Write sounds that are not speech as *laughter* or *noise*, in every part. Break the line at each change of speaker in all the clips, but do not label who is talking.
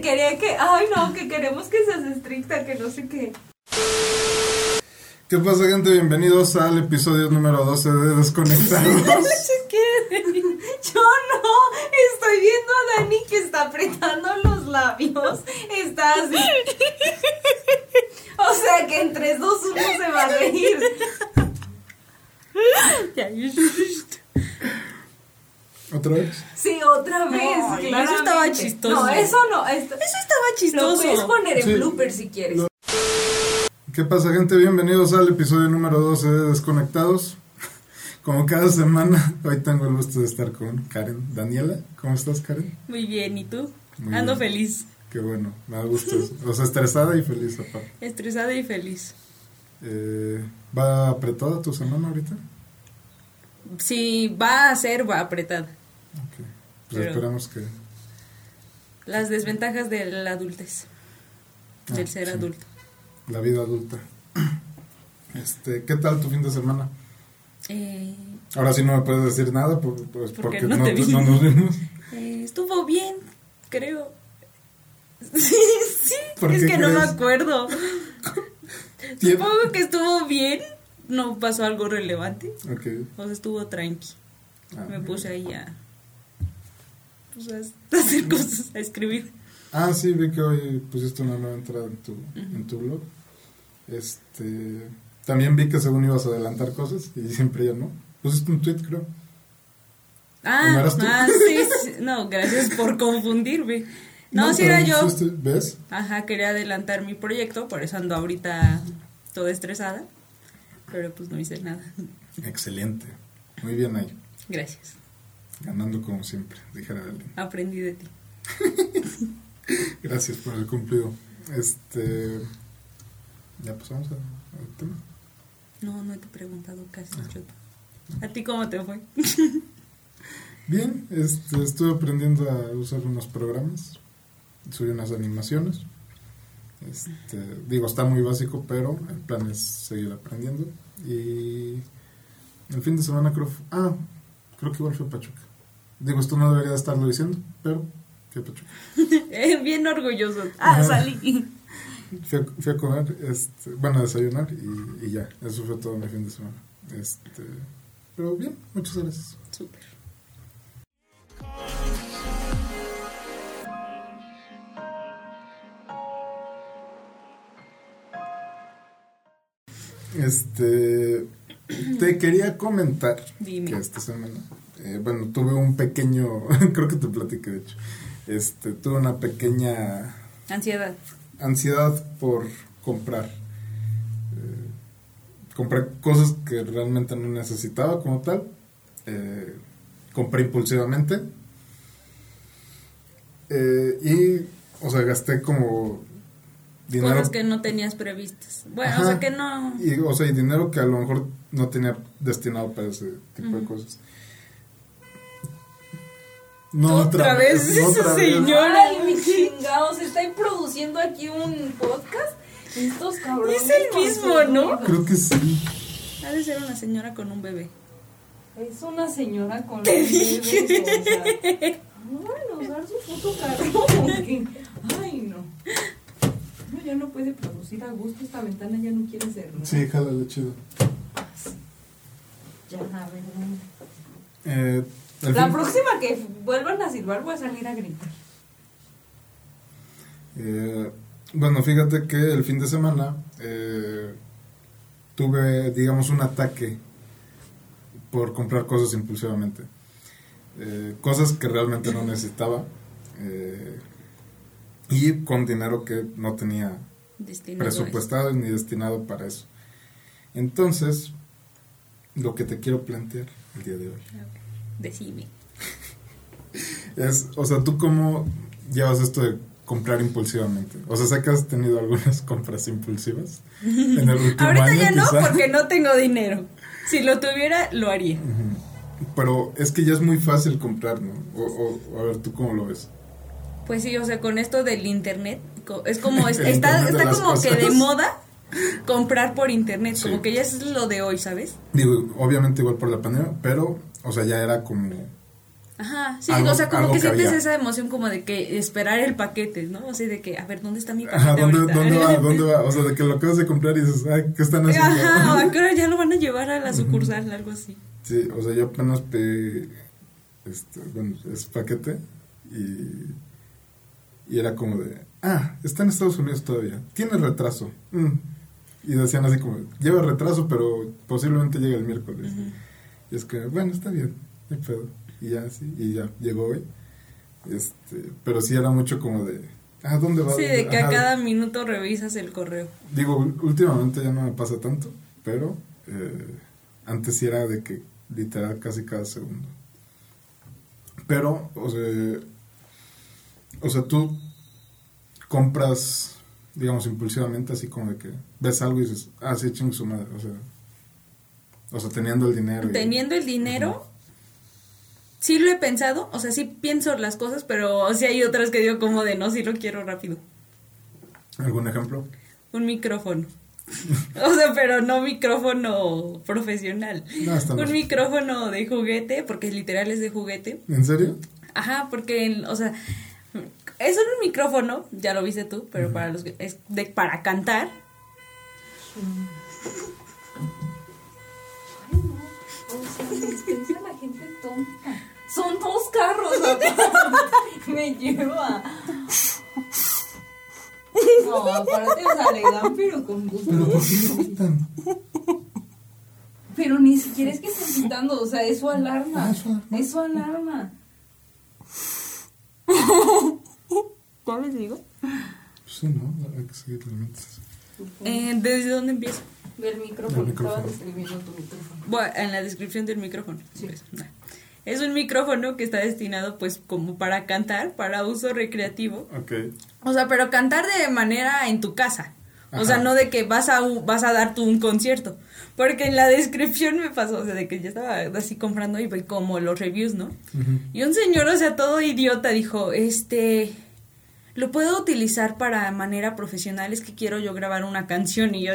Que quería que, ay no, que queremos que seas estricta, que no sé qué.
¿Qué pasa, gente? Bienvenidos al episodio número 12 de Desconectados. *laughs*
Se quiere.
Yo no, estoy viendo a Dani que está apretando los labios. Está así. O sea que en 3, 2, 1 se va a reír.
Ya, yo-
¿Otra vez?
Sí, otra vez.
No, eso
claramente.
estaba chistoso.
No, eso no. Esto,
Eso estaba
lo
chistoso.
puedes poner en
Sí.
blooper si quieres.
Lo- ¿Qué pasa, gente? Bienvenidos al episodio número 12 de Desconectados. *laughs* Como cada semana, hoy tengo el gusto de estar con Karen. Daniela, ¿cómo estás, Karen?
Muy bien, ¿y tú?
Muy
Ando
bien.
feliz.
Qué bueno, me da gusto. O sea, estresada y feliz aparte.
Estresada y feliz.
Eh, ¿Va apretada tu semana ahorita?
Si va a ser, va apretada.
Ok. Pues
Pero-
esperamos que...
Las desventajas de la adultez. Del
Ah,
ser
sí.
adulto.
La vida adulta. Este, ¿qué tal tu fin de semana?
Eh,
Ahora sí no me puedes decir nada pues,
Porque
porque
no
no,
te vi.
no nos vimos.
eh, estuvo bien, creo. *laughs* Sí, sí.
¿Por
es que no me acuerdo. *laughs* Supongo que estuvo bien. No pasó algo relevante.
Ok.
O sea, estuvo tranqui.
Ah,
Me puse ahí a, pues, a hacer *laughs* cosas, a escribir.
Ah, sí, vi que hoy pusiste una nueva entrada en tu, en tu blog. Este, también vi que según ibas a adelantar cosas y siempre ya no. Pusiste un tweet, creo.
Ah,
¿No
ah, sí, sí. No, gracias por confundirme. No, si
pero
era yo.
¿Ves?
Ajá, quería adelantar mi proyecto, por eso ando ahorita toda estresada. Pero pues no hice nada.
Excelente. Muy bien ahí.
Gracias.
Ganando como siempre, dijera alguien.
Aprendí de ti. *laughs*
Gracias por el cumplido. Este. Ya pasamos a- al tema.
No, no te he preguntado casi. yo. ¿A ti cómo te fue? *laughs*
Bien, este, estuve aprendiendo a usar unos programas, subí unas animaciones. Este, digo, está muy básico, pero el plan es seguir aprendiendo. Y el fin de semana creo, ah, creo que igual fue Pachuca. Digo, esto no debería estarlo diciendo, pero a Pachuca. *laughs*
Eh, Bien orgulloso. Ah, salí.
Fui a, fui a comer, este, bueno, a desayunar y, y ya, eso fue todo mi fin de semana. Este, pero bien, muchas gracias.
Súper.
Este, te quería comentar
Dime.
que esta semana, eh, bueno, tuve un pequeño, *laughs* creo que te platiqué de hecho, este, tuve una pequeña
Ansiedad.
Ansiedad por comprar. Eh, compré cosas que realmente no necesitaba como tal. Eh, compré impulsivamente. Eh, y, o sea, gasté como dinero.
Cosas que no tenías previstas. Bueno,
Ajá.
o sea que no.
Y, o sea, y dinero que a lo mejor no tenía destinado para ese tipo de cosas. No
Otra vez
no
ese
otra vez.
señor.
Ay, mi chingados, ¿están produciendo aquí un podcast? Estos cabrones.
Es el
no
mismo, ¿no?
Creo que sí.
Ha de ser una señora con un bebé.
Es una señora con Te dije. O sea, ay, usar su puto carro. porque- Ay, no. No, ya no puede producir a gusto. Esta ventana ya no quiere ser. ¿no?
Sí, jálale chido.
Ya, a ver. no.
Eh,
La
fin-
próxima que vuelvan a silbar voy a salir a gritar.
Eh, bueno, fíjate que el fin de semana eh, tuve, digamos, un ataque por comprar cosas impulsivamente. Eh, cosas que realmente no necesitaba. eh, y con dinero que no tenía
Destinado
presupuestado ni destinado para eso. Entonces, lo que te quiero plantear el día de hoy
Decime.
es, o sea, ¿tú cómo llevas esto de comprar impulsivamente? O sea, sé que has tenido algunas *laughs* compras impulsivas en el último
Ahorita
año,
ya no,
quizá.
porque no tengo dinero. Si lo tuviera, lo haría.
Pero es que ya es muy fácil comprar, ¿no? O, o- a ver, ¿tú cómo lo ves?
Pues sí, o sea, con esto del internet, es como, *laughs* está, está como que de moda comprar por internet,
Sí.
como que ya es lo de hoy, ¿sabes?
Digo, obviamente igual por la pandemia, pero, o sea, ya era como...
Ajá, sí,
Algo-
o sea, como que sientes esa emoción como de que esperar el paquete, ¿no? O sea, de que, a ver, ¿dónde está mi paquete
Ajá, ¿dónde,
ahorita?
¿dónde va? ¿Dónde *laughs* va? O sea, de que lo acabas de comprar y dices, ay, ¿qué están haciendo?
Ajá, o *laughs* a qué hora ya lo van a llevar a la sucursal, algo así.
Sí, o sea, yo apenas pedí, este, bueno, es paquete y, y era como de, ah, está en Estados Unidos todavía, tiene retraso. Mm. Y decían así como, lleva retraso, pero posiblemente llegue el miércoles. Y es que, bueno, está bien, no hay pedo. Y ya, sí, y ya, llegó hoy. Este, pero sí era mucho como de, ah, ¿dónde va?
Sí, de que a cada minuto revisas el correo.
Digo, últimamente ya no me pasa tanto, pero eh, antes sí era de que literal casi cada segundo. Pero, o sea, o sea, tú compras, digamos, impulsivamente, así como de que ves algo y dices, ah, sí, chingue su madre, o sea, o sea, teniendo el dinero. y-
Teniendo el dinero, sí lo he pensado, o sea, sí pienso las cosas, pero sí hay otras que digo como de no, sí lo quiero rápido.
¿Algún ejemplo?
Un micrófono. *laughs* O sea, pero no micrófono profesional.
No, está
un
mal.
micrófono de juguete, porque literal es de juguete.
¿En serio?
Ajá, porque, en- o sea, es un micrófono, ya lo viste tú, pero para los que, es de, para cantar.
Ay, no. O sea, dispensa a la gente tonta. Son dos carros. *laughs* Me lleva. No, aparte, o sea, le dan, pero con gusto.
¿Pero por qué?
Pero ni siquiera es que estén gritando, o sea, es su alarma.
Ah, es su alarma.
Es su alarma.
¿Ya les digo?
Sí, ¿no? Hay que seguir metas.
Eh, ¿Desde dónde empiezo?
Del micrófono,
micrófono.
estaba describiendo tu micrófono.
Bueno, en la descripción del micrófono.
Sí.
pues, nah. Es un micrófono que está destinado pues como para cantar, para uso recreativo.
Ok.
O sea, pero cantar de manera en tu casa. O sea, no de que vas a, vas a dar tú un concierto. Porque en la descripción me pasó, o sea, de que yo estaba así comprando y como los reviews, ¿no? Y un señor, o sea, todo idiota, dijo, este, lo puedo utilizar para manera profesional, es que quiero yo grabar una canción y yo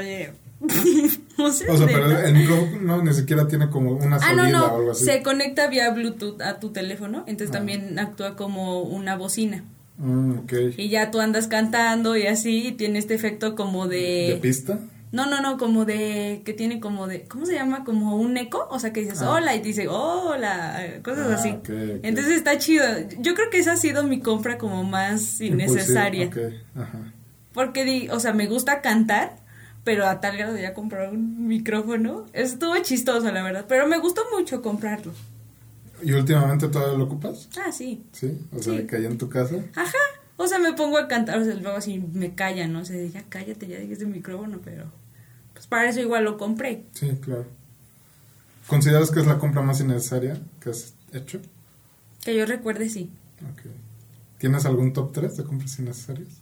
*laughs* no sé.
O sea, pero el micrófono no, ni siquiera tiene como una
Ah,
salida
no,
o algo así.
se conecta vía Bluetooth a tu teléfono, entonces
Ah.
también actúa como una bocina.
Mm.
Y ya tú andas cantando y así, y tiene este efecto como de...
¿De pista?
No, no, no, como de... que tiene como de... ¿Cómo se llama? Como un eco, o sea, que dices
Ah.
hola y te dice hola, cosas
Ah,
así. Entonces está chido. Yo creo que esa ha sido mi compra como más innecesaria.
Ajá.
Porque, di, o sea, me gusta cantar, pero a tal grado ya comprar un micrófono. Estuvo chistoso, la verdad. Pero me gustó mucho comprarlo.
¿Y últimamente todavía lo ocupas?
Ah, sí.
Sí. O sea,
Sí.
que allá en tu casa.
Ajá. O sea, me pongo a cantar, o sea, luego así me callan, ¿no? O sea, ya cállate, ya el micrófono, pero pues para eso igual lo compré.
Sí, claro. ¿Consideras que es la compra más innecesaria que has hecho?
Que yo recuerde, sí.
Ok. ¿Tienes algún top 3 de compras innecesarias?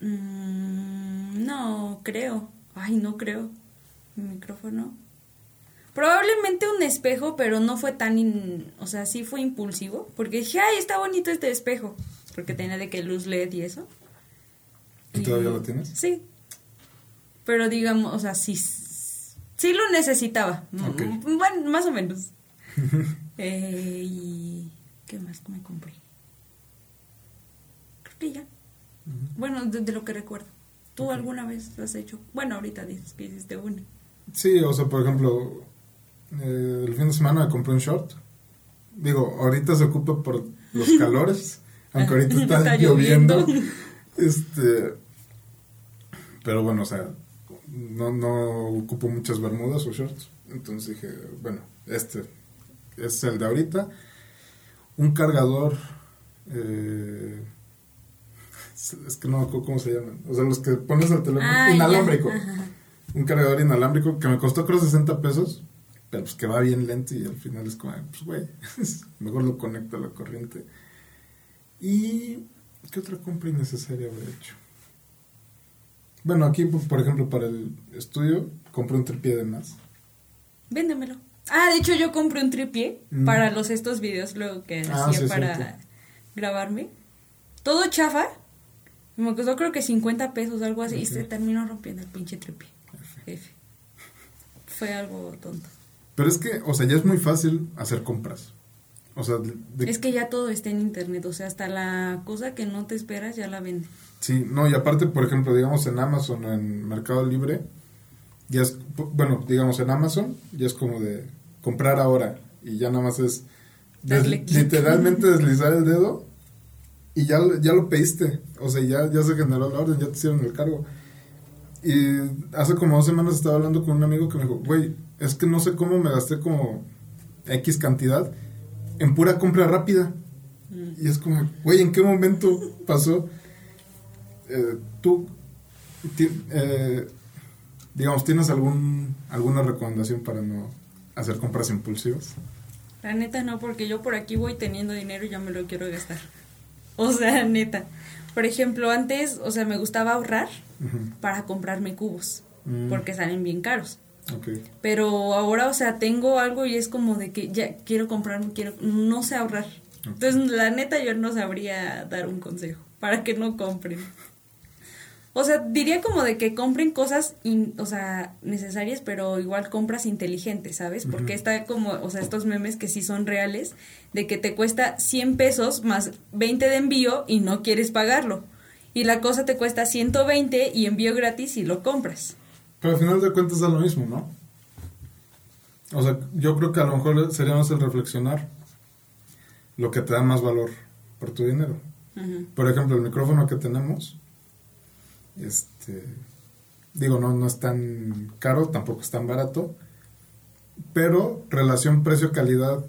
Mm, no, creo. Ay, no creo. Mi micrófono. Probablemente un espejo, pero no fue tan, in- o sea, sí fue impulsivo, porque dije, ay, está bonito este espejo, porque tenía de que luz LED y eso.
¿Y todavía lo tienes?
Sí. Pero digamos, o sea, sí, sí lo necesitaba. Bueno, más o menos. *laughs* Eh, y ¿qué más me compré? Creo que ya. Bueno, de, de lo que recuerdo. ¿Tú alguna vez has hecho? Bueno, ahorita dices que hiciste una.
Sí, o sea, por ejemplo, eh, el fin de semana compré un short. Digo, ahorita se ocupa por los *laughs* calores, aunque ahorita está,
Está
lloviendo.
lloviendo.
Este, pero bueno, o sea, no, no ocupo muchas bermudas o shorts. Entonces dije, bueno, este es el de ahorita. Un cargador, eh, es- que no me acuerdo cómo se llaman. O sea, los que pones al teléfono,
Ah,
inalámbrico. Un cargador inalámbrico que me costó creo 60 pesos, pero pues que va bien lento y al final es como, pues güey, *laughs* mejor lo conecto a la corriente. ¿Y qué otra compra innecesaria habré hecho? Bueno, aquí por por ejemplo para el estudio compré un tripié de más.
Véndemelo. Ah, de hecho yo compré un tripié
Mm.
para los estos videos luego que
Ah,
hacía
sí,
para
cierto.
grabarme. Todo chafa. Me costó creo que 50 pesos, algo así, y se terminó rompiendo el pinche tripié. fue algo tonto.
Pero es que, o sea, ya es muy fácil hacer compras. O sea, de-
Es que ya todo está en internet, o sea, hasta la cosa que no te esperas ya la vende.
Sí, no, y aparte, por ejemplo, digamos en Amazon o en Mercado Libre, ya es, bueno, digamos en Amazon, ya es como de comprar ahora y ya nada más es literalmente deslizar el dedo y ya, ya lo pediste, o sea, ya, ya se generó la orden, ya te hicieron el cargo. Y hace como dos semanas estaba hablando con un amigo que me dijo, güey, es que no sé cómo me gasté como X cantidad en pura compra rápida. Y es como, güey, ¿en qué momento pasó? Eh, tú, eh, digamos, ¿tienes algún alguna recomendación para no hacer compras impulsivas?
La neta no, porque yo por aquí voy teniendo dinero y ya me lo quiero gastar. O sea, *laughs* neta. Por ejemplo, antes, o sea, me gustaba ahorrar para comprarme cubos,
Mm.
porque salen bien caros.
Ok.
Pero ahora, o sea, tengo algo y es como de que ya quiero comprarme, quiero, no sé ahorrar. Entonces, la neta, yo no sabría dar un consejo para que no compren. O sea, diría como de que compren cosas, in- o sea, necesarias, pero igual compras inteligentes, ¿sabes? Porque está como, o sea, estos memes que sí son reales, de que te cuesta 100 pesos más 20 de envío y no quieres pagarlo. Y la cosa te cuesta 120 y envío gratis y lo compras.
Pero al final de cuentas es lo mismo, ¿no? O sea, yo creo que a lo mejor sería más el reflexionar lo que te da más valor por tu dinero. Por ejemplo, el micrófono que tenemos, este, digo, no, no es tan caro, tampoco es tan barato, pero relación precio-calidad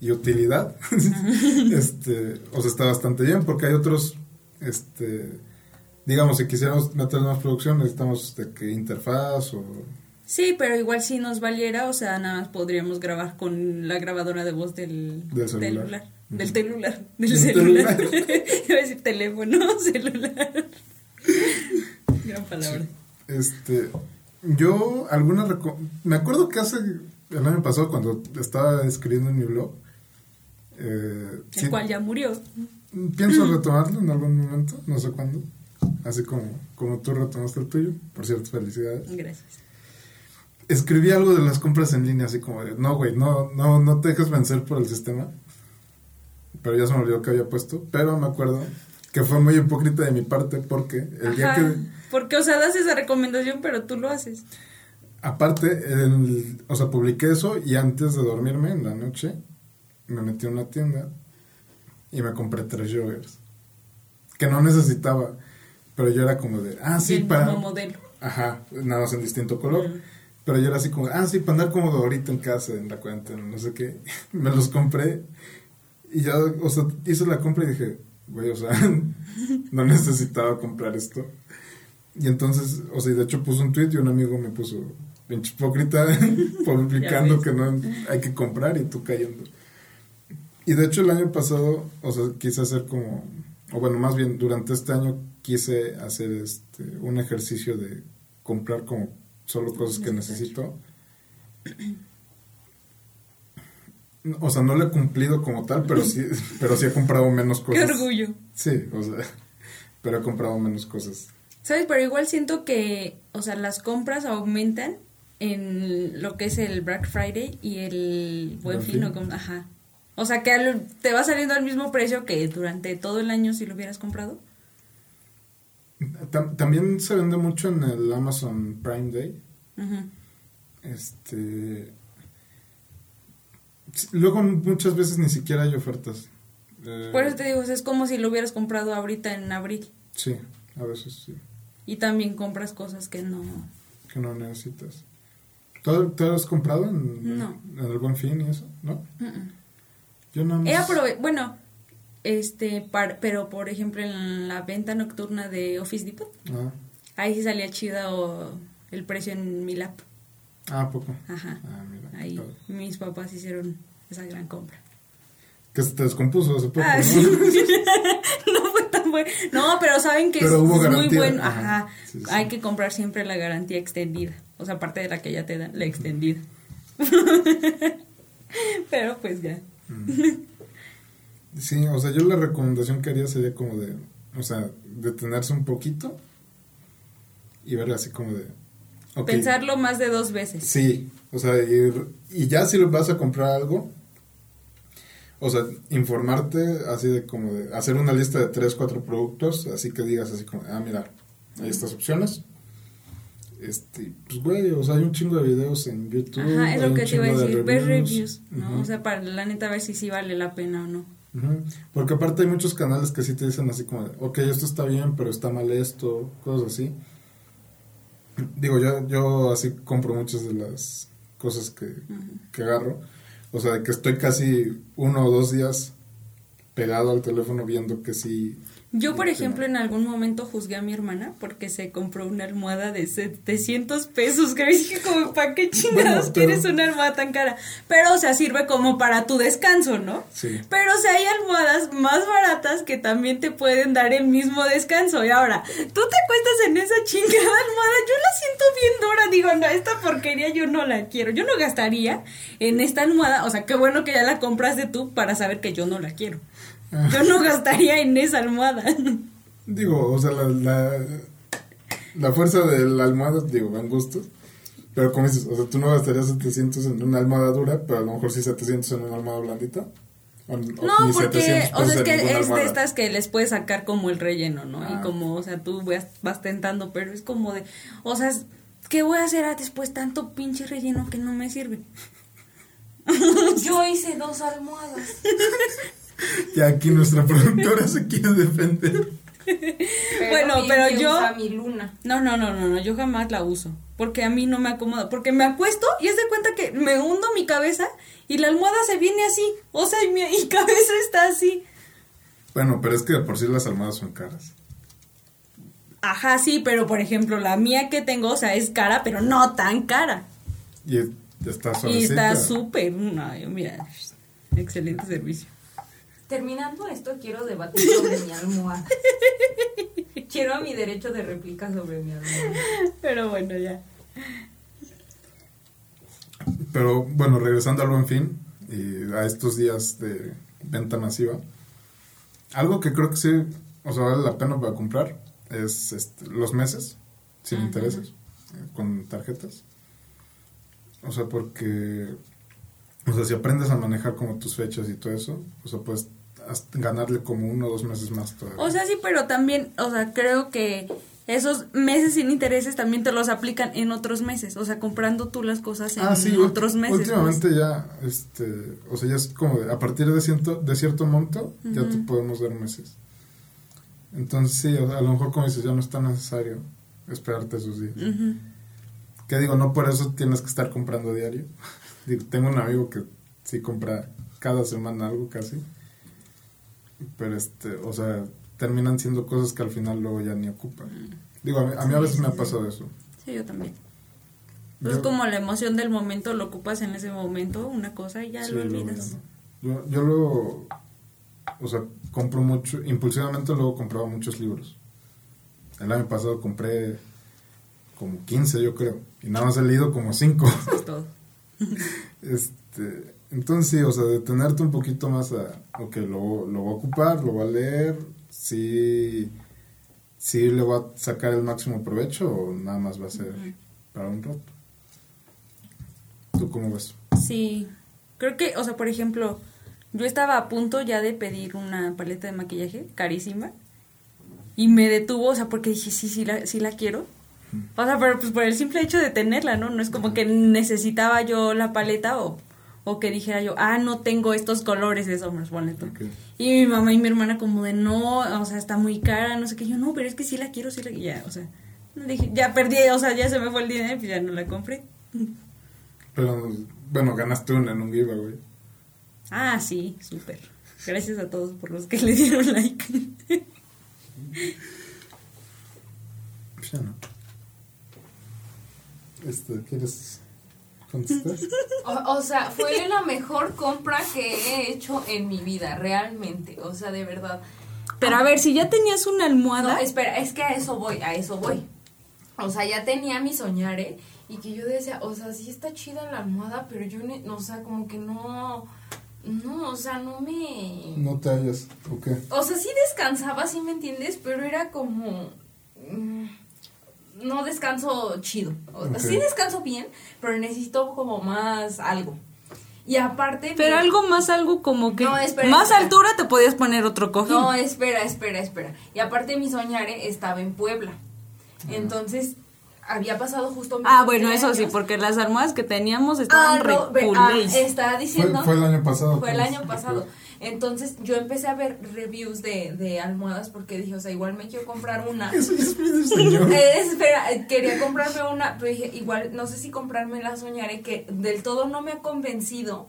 y utilidad, *laughs* este, o sea, está bastante bien, porque hay otros, este, digamos, si quisiéramos meter más producción, necesitamos de que interfaz o...
Sí, pero igual si nos valiera, o sea, nada más podríamos grabar con la grabadora de voz del,
Del celular.
Del celular. Del
Del
celular.
celular. *laughs*
Iba a decir teléfono, *laughs* celular. Gran palabra.
Este, yo alguna me acuerdo que hace el año pasado cuando estaba escribiendo en mi blog, eh,
El
sí,
cual ya murió.
pienso retomarlo en algún momento, no sé cuándo, así como, como tú retomaste el tuyo, por cierto, felicidades.
Gracias.
Escribí algo de las compras en línea, así como de, no, güey, no, no, no te dejes vencer por el sistema, pero ya se me olvidó que había puesto, pero me acuerdo que fue muy hipócrita de mi parte porque el día que...
Porque, o sea, das esa recomendación, pero tú lo haces.
Aparte, el- o sea, publiqué eso y antes de dormirme en la noche me metí a una tienda y me compré tres joggers que no necesitaba, pero yo era como de, ah, sí,
el
para...
mismo modelo.
Ajá, nada más en distinto color. Pero yo era así como, ah, sí, para andar cómodo ahorita en casa, en la cuarentena, no sé qué. *laughs* me los compré y ya, o sea, hice la compra y dije, güey, o sea, *laughs* no necesitaba comprar esto. Y entonces, o sea, de hecho puse un tweet y un amigo me puso, pinche hipócrita, *laughs* publicando que no hay que comprar y tú cayendo. Y de hecho el año pasado, o sea, quise hacer como, o bueno, más bien durante este año quise hacer este un ejercicio de comprar como solo cosas que necesito. O sea, no lo he cumplido como tal, pero sí, *laughs* pero sí he comprado menos
Qué
cosas.
orgullo.
Sí, o sea, pero he comprado menos cosas.
¿Sabes? Pero igual siento que, o sea, las compras aumentan en lo que es el Black Friday y el Buen Fin. O como- Ajá. O sea, que al- te va saliendo al mismo precio que durante todo el año si lo hubieras comprado.
Tam- también se vende mucho en el Amazon Prime Day. Este. Luego muchas veces ni siquiera hay ofertas. Eh,
Por eso te digo, es como si lo hubieras comprado ahorita en abril.
Sí, a veces sí.
Y también compras cosas que no...
Que no necesitas. ¿Tú, tú has comprado en,
No.
en el Buen Fin y eso? ¿No?
Mm-mm.
Yo nada más.
He aprove- bueno, este, par- pero por ejemplo en la venta nocturna de Office Depot,
Ah,
ahí sí salía chida o el precio en mi lap.
ah, ¿a poco.
Ajá.
Ah, mira.
Ahí mis papás hicieron esa gran compra.
Que se te descompuso hace poco.
Ah,
¿no?
sí. *laughs* no fue tan bueno. No, pero saben que
Pero
es,
hubo
muy bueno.
Ajá.
Ajá.
Sí, sí.
Hay que comprar siempre la garantía extendida. O sea, aparte de la que ya te dan, la extendida. *laughs* pero pues ya.
Sí, o sea, yo la recomendación que haría sería como de, o sea, detenerse un poquito y ver así como de, Ok.
Pensarlo más de dos veces.
Sí, o sea, y, y ya si lo vas a comprar algo, o sea, informarte así de como de hacer una lista de tres, cuatro productos, así que digas así como, ah, mira, hay estas opciones. Este, pues güey, o sea, hay un chingo de videos en YouTube.
Ajá, es lo que te iba a decir, ver
reviews.
¿no?
Ujú.
O sea, para la neta ver si sí vale la pena o no.
Ujú. Porque aparte hay muchos canales que sí te dicen así como, de, ok, esto está bien, pero está mal esto, cosas así. Digo, yo, yo así compro muchas de las cosas que, que agarro. O sea, que estoy casi uno o dos días pegado al teléfono viendo que sí.
Yo, por ejemplo, en algún momento juzgué a mi hermana porque se compró una almohada de 700 pesos. Que dije, como, ¿para qué *laughs* chingados
Bueno, pero-
quieres una almohada tan cara? Pero, o sea, sirve como para tu descanso, ¿no?
Sí.
Pero, o sea, hay almohadas más baratas que también te pueden dar el mismo descanso. Y ahora, tú te acuestas en esa chingada almohada. Yo la siento bien dura. Digo, no, esta porquería yo no la quiero. Yo no gastaría en esta almohada. O sea, qué bueno que ya la compraste tú para saber que yo no la quiero. *laughs* Yo no gastaría en esa almohada.
Digo, o sea, la, la, la fuerza de la almohada, digo, van gustos. Pero como dices, o sea, tú no gastarías 700 en una almohada dura, pero a lo mejor sí 700 en una almohada blandita. O,
No,
ni
porque,
700
o sea, es que es de estas que les puedes sacar como el relleno, ¿no?
Ah.
Y como, o sea, tú vas, vas tentando, pero es como de, o sea, ¿qué voy a hacer ah, después tanto pinche relleno que no me sirve?
Yo hice dos almohadas. *laughs* *laughs*
Y aquí nuestra productora se quiere defender.
Bueno, pero yo-
usa mi luna.
No, no, no, no, no, yo jamás la uso, porque a mí no me acomoda, porque me acuesto y es de cuenta que me hundo mi cabeza y la almohada se viene así, o sea, y mi y *laughs* cabeza está así.
Bueno, pero es que de por sí las almohadas son caras.
Ajá, sí, pero por ejemplo, la mía que tengo, o sea, es cara, pero no tan cara.
Y es- está suavecita.
Y está súper, no, mira, excelente servicio.
Terminando esto, quiero debatir sobre mi almohada. *laughs* Quiero mi derecho de réplica sobre mi almohada.
Pero bueno, ya.
Pero bueno, regresando al buen fin y a estos días de venta masiva, algo que creo que sí, o sea, vale la pena para comprar es este, los meses sin
Ajá.
intereses, eh, con tarjetas. O sea, porque, o sea, si aprendes a manejar como tus fechas y todo eso, o sea, puedes ganarle como uno o dos meses más todavía.
O sea, sí, pero también, o sea, creo que esos meses sin intereses también te los aplican en otros meses, o sea, comprando tú las cosas en
Ah, sí,
otros meses. pues.
Últimamente ya, este, o sea, ya es como de, a partir de cierto, de cierto monto, ya te podemos dar meses. Entonces sí, o sea, a lo mejor como dices, ya no es tan necesario esperarte esos días.
Ujú.
Que digo, no por eso tienes que estar comprando diario. *laughs* digo, tengo un amigo que sí compra cada semana algo casi. Pero este, o sea, terminan siendo cosas que al final luego ya ni ocupan. Digo, a mí, a, mí a veces me ha pasado eso.
Sí, yo también. Pues
Yo-
es como la emoción del momento, lo ocupas en ese momento, una cosa y ya
Sí,
lo olvidas.
Yo, yo luego, o sea, compro mucho, impulsivamente luego compraba muchos libros. El año pasado compré como 15, yo creo, y nada más he leído como 5.
Eso es todo. *laughs*
este, entonces sí, o sea, detenerte un poquito más a, ok, lo, lo voy a ocupar, lo voy a leer, sí, sí le voy a sacar el máximo provecho o nada más va a ser para un rato. ¿Tú cómo ves?
Sí, creo que, o sea, por ejemplo, yo estaba a punto ya de pedir una paleta de maquillaje carísima y me detuvo, o sea, porque dije, sí, sí la, sí la quiero. O sea, pero pues por el simple hecho de tenerla, ¿no? No es como que necesitaba yo la paleta o, o que dijera yo, ah, no tengo estos colores de tú.
Ok.
Y mi mamá y mi hermana como de, no, o sea, está muy cara, no sé qué. Yo, no, pero es que sí la quiero, sí la Ya, o sea, dije, ya perdí, o sea, ya se me fue el dinero y pues ya no la compré.
Pero, bueno, ganaste una en un giveaway.
Ah, sí, súper. Gracias a todos por los que le dieron like.
Pues ya no. Este, ¿quieres
O, o sea, fue la mejor compra que he hecho en mi vida, realmente. O sea, de verdad.
Pero a ver, si ya tenías una
No,
almohada.
espera, es que a eso voy, a eso voy. O sea, ya tenía mi soñare y que yo decía, o sea, sí está chida la almohada, pero yo, ne- o sea, como que no, no, o sea, no me...
No te hallas, ¿o qué?
O sea, sí descansaba, sí me entiendes, pero era como... mm, no descanso chido. Sí descanso bien, pero necesito como más algo. Y aparte...
Pero algo más, algo como que...
No, espera,
más
espera.
altura te podías poner otro cojín.
No, espera, espera, espera. Y aparte mi soñare estaba en Puebla. Entonces, había pasado justo...
ah, bueno, eso sí, porque las almohadas que teníamos
Ah,
estaban
no, ah, estaba
Fue,
diciendo...
fue el año pasado.
Fue el
pues.
año pasado. Entonces yo empecé a ver reviews de, de almohadas porque dije, o sea, igual me quiero comprar una. *laughs*
Eso ya es mi *laughs* señor.
Eh, espera, eh, quería comprarme una, pero dije, igual no sé si comprarme la soñaré que del todo no me ha convencido.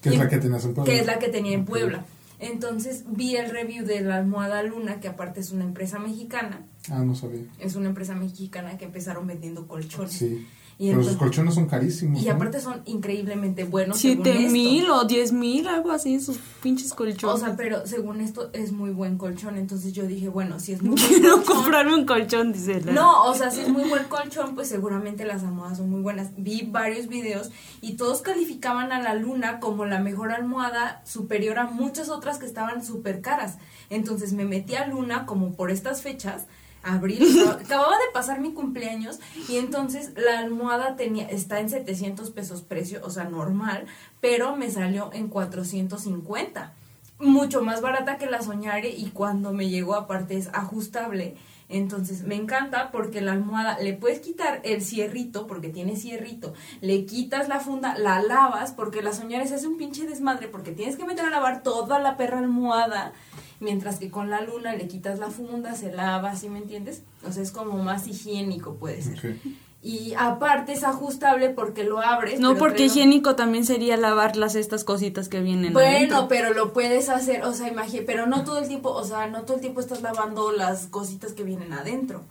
Que es la que tenías en Puebla.
Que es la que tenía en. Puebla. Entonces vi el review de la almohada Luna, que aparte es una empresa mexicana.
Ah, no sabía.
Es una empresa mexicana que empezaron vendiendo colchones.
Sí.
Y
Pero
entonces-
sus colchones son carísimos.
Y
¿no?
aparte son increíblemente buenos.
Siete mil o diez mil, algo así, sus pinches colchones.
O sea, pero según esto es muy buen colchón. Entonces yo dije, bueno, si es muy *laughs* buen
Quiero
colchón.
comprarme un colchón, dice la.
No, o sea, si es muy buen colchón, pues seguramente las almohadas son muy buenas. Vi varios videos y todos calificaban a la luna como la mejor almohada superior a muchas otras que estaban súper caras. Entonces me metí a luna como por estas fechas. Abril, *laughs* acababa de pasar mi cumpleaños y entonces la almohada tenía está en 700 pesos precio, o sea, normal, pero me salió en 450 mucho más barata que la Soñare y cuando me llegó aparte es ajustable. Entonces me encanta porque la almohada le puedes quitar el cierrito porque tiene cierrito, le quitas la funda, la lavas porque la Soñare se hace un pinche desmadre porque tienes que meter a lavar toda la perra almohada, mientras que con la luna le quitas la funda, se lava, ¿sí me entiendes? O sea, es como más higiénico puede ser. Y aparte es ajustable porque lo abres.
No, porque higiénico también sería lavar las estas cositas que vienen
Bueno,
adentro.
pero lo puedes hacer, o sea, imagínate, pero no todo el tiempo, o sea, no todo el tiempo estás lavando las cositas que vienen adentro.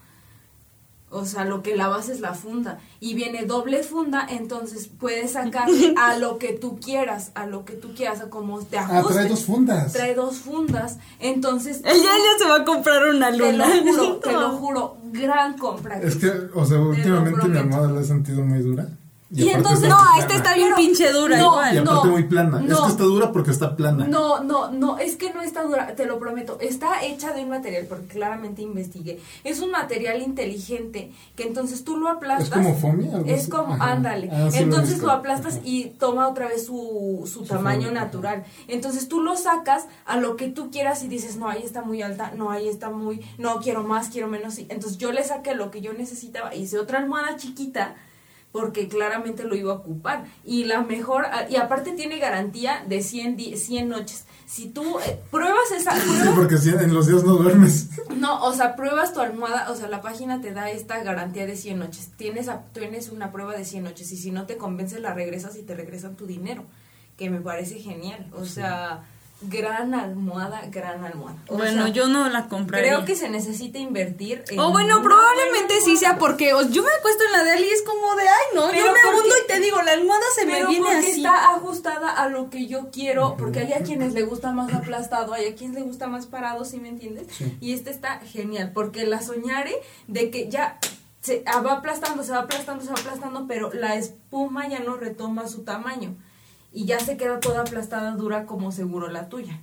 O sea, lo que lavas es la funda. Y viene doble funda, entonces puedes sacarle *laughs* a lo que tú quieras, a lo que tú quieras, a como te
Ah,
ajuste.
trae dos fundas.
Trae dos fundas, entonces...
Ella ya se va a comprar una
Te lo
luna.
juro, te lo juro, gran compra.
Es que, o sea, últimamente mi almohada la he sentido muy dura.
Y entonces-
es
No, esta está bien
Pero-
pinche dura
no,
igual.
Y aparte
no,
muy plana. Es
no.
que está dura porque está plana.
No, no, no, es que no está dura, te lo prometo. Está hecha de un material, porque claramente investigué. Es un material inteligente que entonces tú lo aplastas.
¿Es como foamy?
Es como,
Ajá.
ándale.
Ah, sí
entonces lo aplastas
Ajá.
y toma otra vez su, su,
Su
tamaño
forma,
natural. Entonces tú lo sacas a lo que tú quieras y dices, no, ahí está muy alta, no, ahí está muy, no, quiero más, quiero menos. Y Entonces yo le saqué lo que yo necesitaba, hice otra almohada chiquita porque claramente lo iba a ocupar. Y la mejor, y aparte tiene garantía de 100, di- 100 noches. Si tú eh, pruebas esa, *laughs*
Sí,
pruebas-
porque si en los días no duermes.
no, o sea, pruebas tu almohada, o sea, la página te da esta garantía de 100 noches. Tienes, a- tienes una prueba de 100 noches y si no te convence la regresas y te regresan tu dinero, que me parece genial. O sea, gran almohada, gran almohada. O
Bueno,
sea,
yo no la compraría.
creo que se necesita invertir en
O bueno, probablemente sí sea porque yo me acuesto en la de Ali y es como de, ay, no,
Pero
yo me hundo y te digo, la almohada se me viene
porque
así.
está ajustada a lo que yo quiero, porque hay a quienes le gusta más aplastado, hay a quienes le gusta más parado, ¿sí me entiendes?
Sí.
Y este está genial, porque la soñare de que ya se ah, va aplastando, se va aplastando, se va aplastando, pero la espuma ya no retoma su tamaño y ya se queda toda aplastada, dura como seguro la tuya.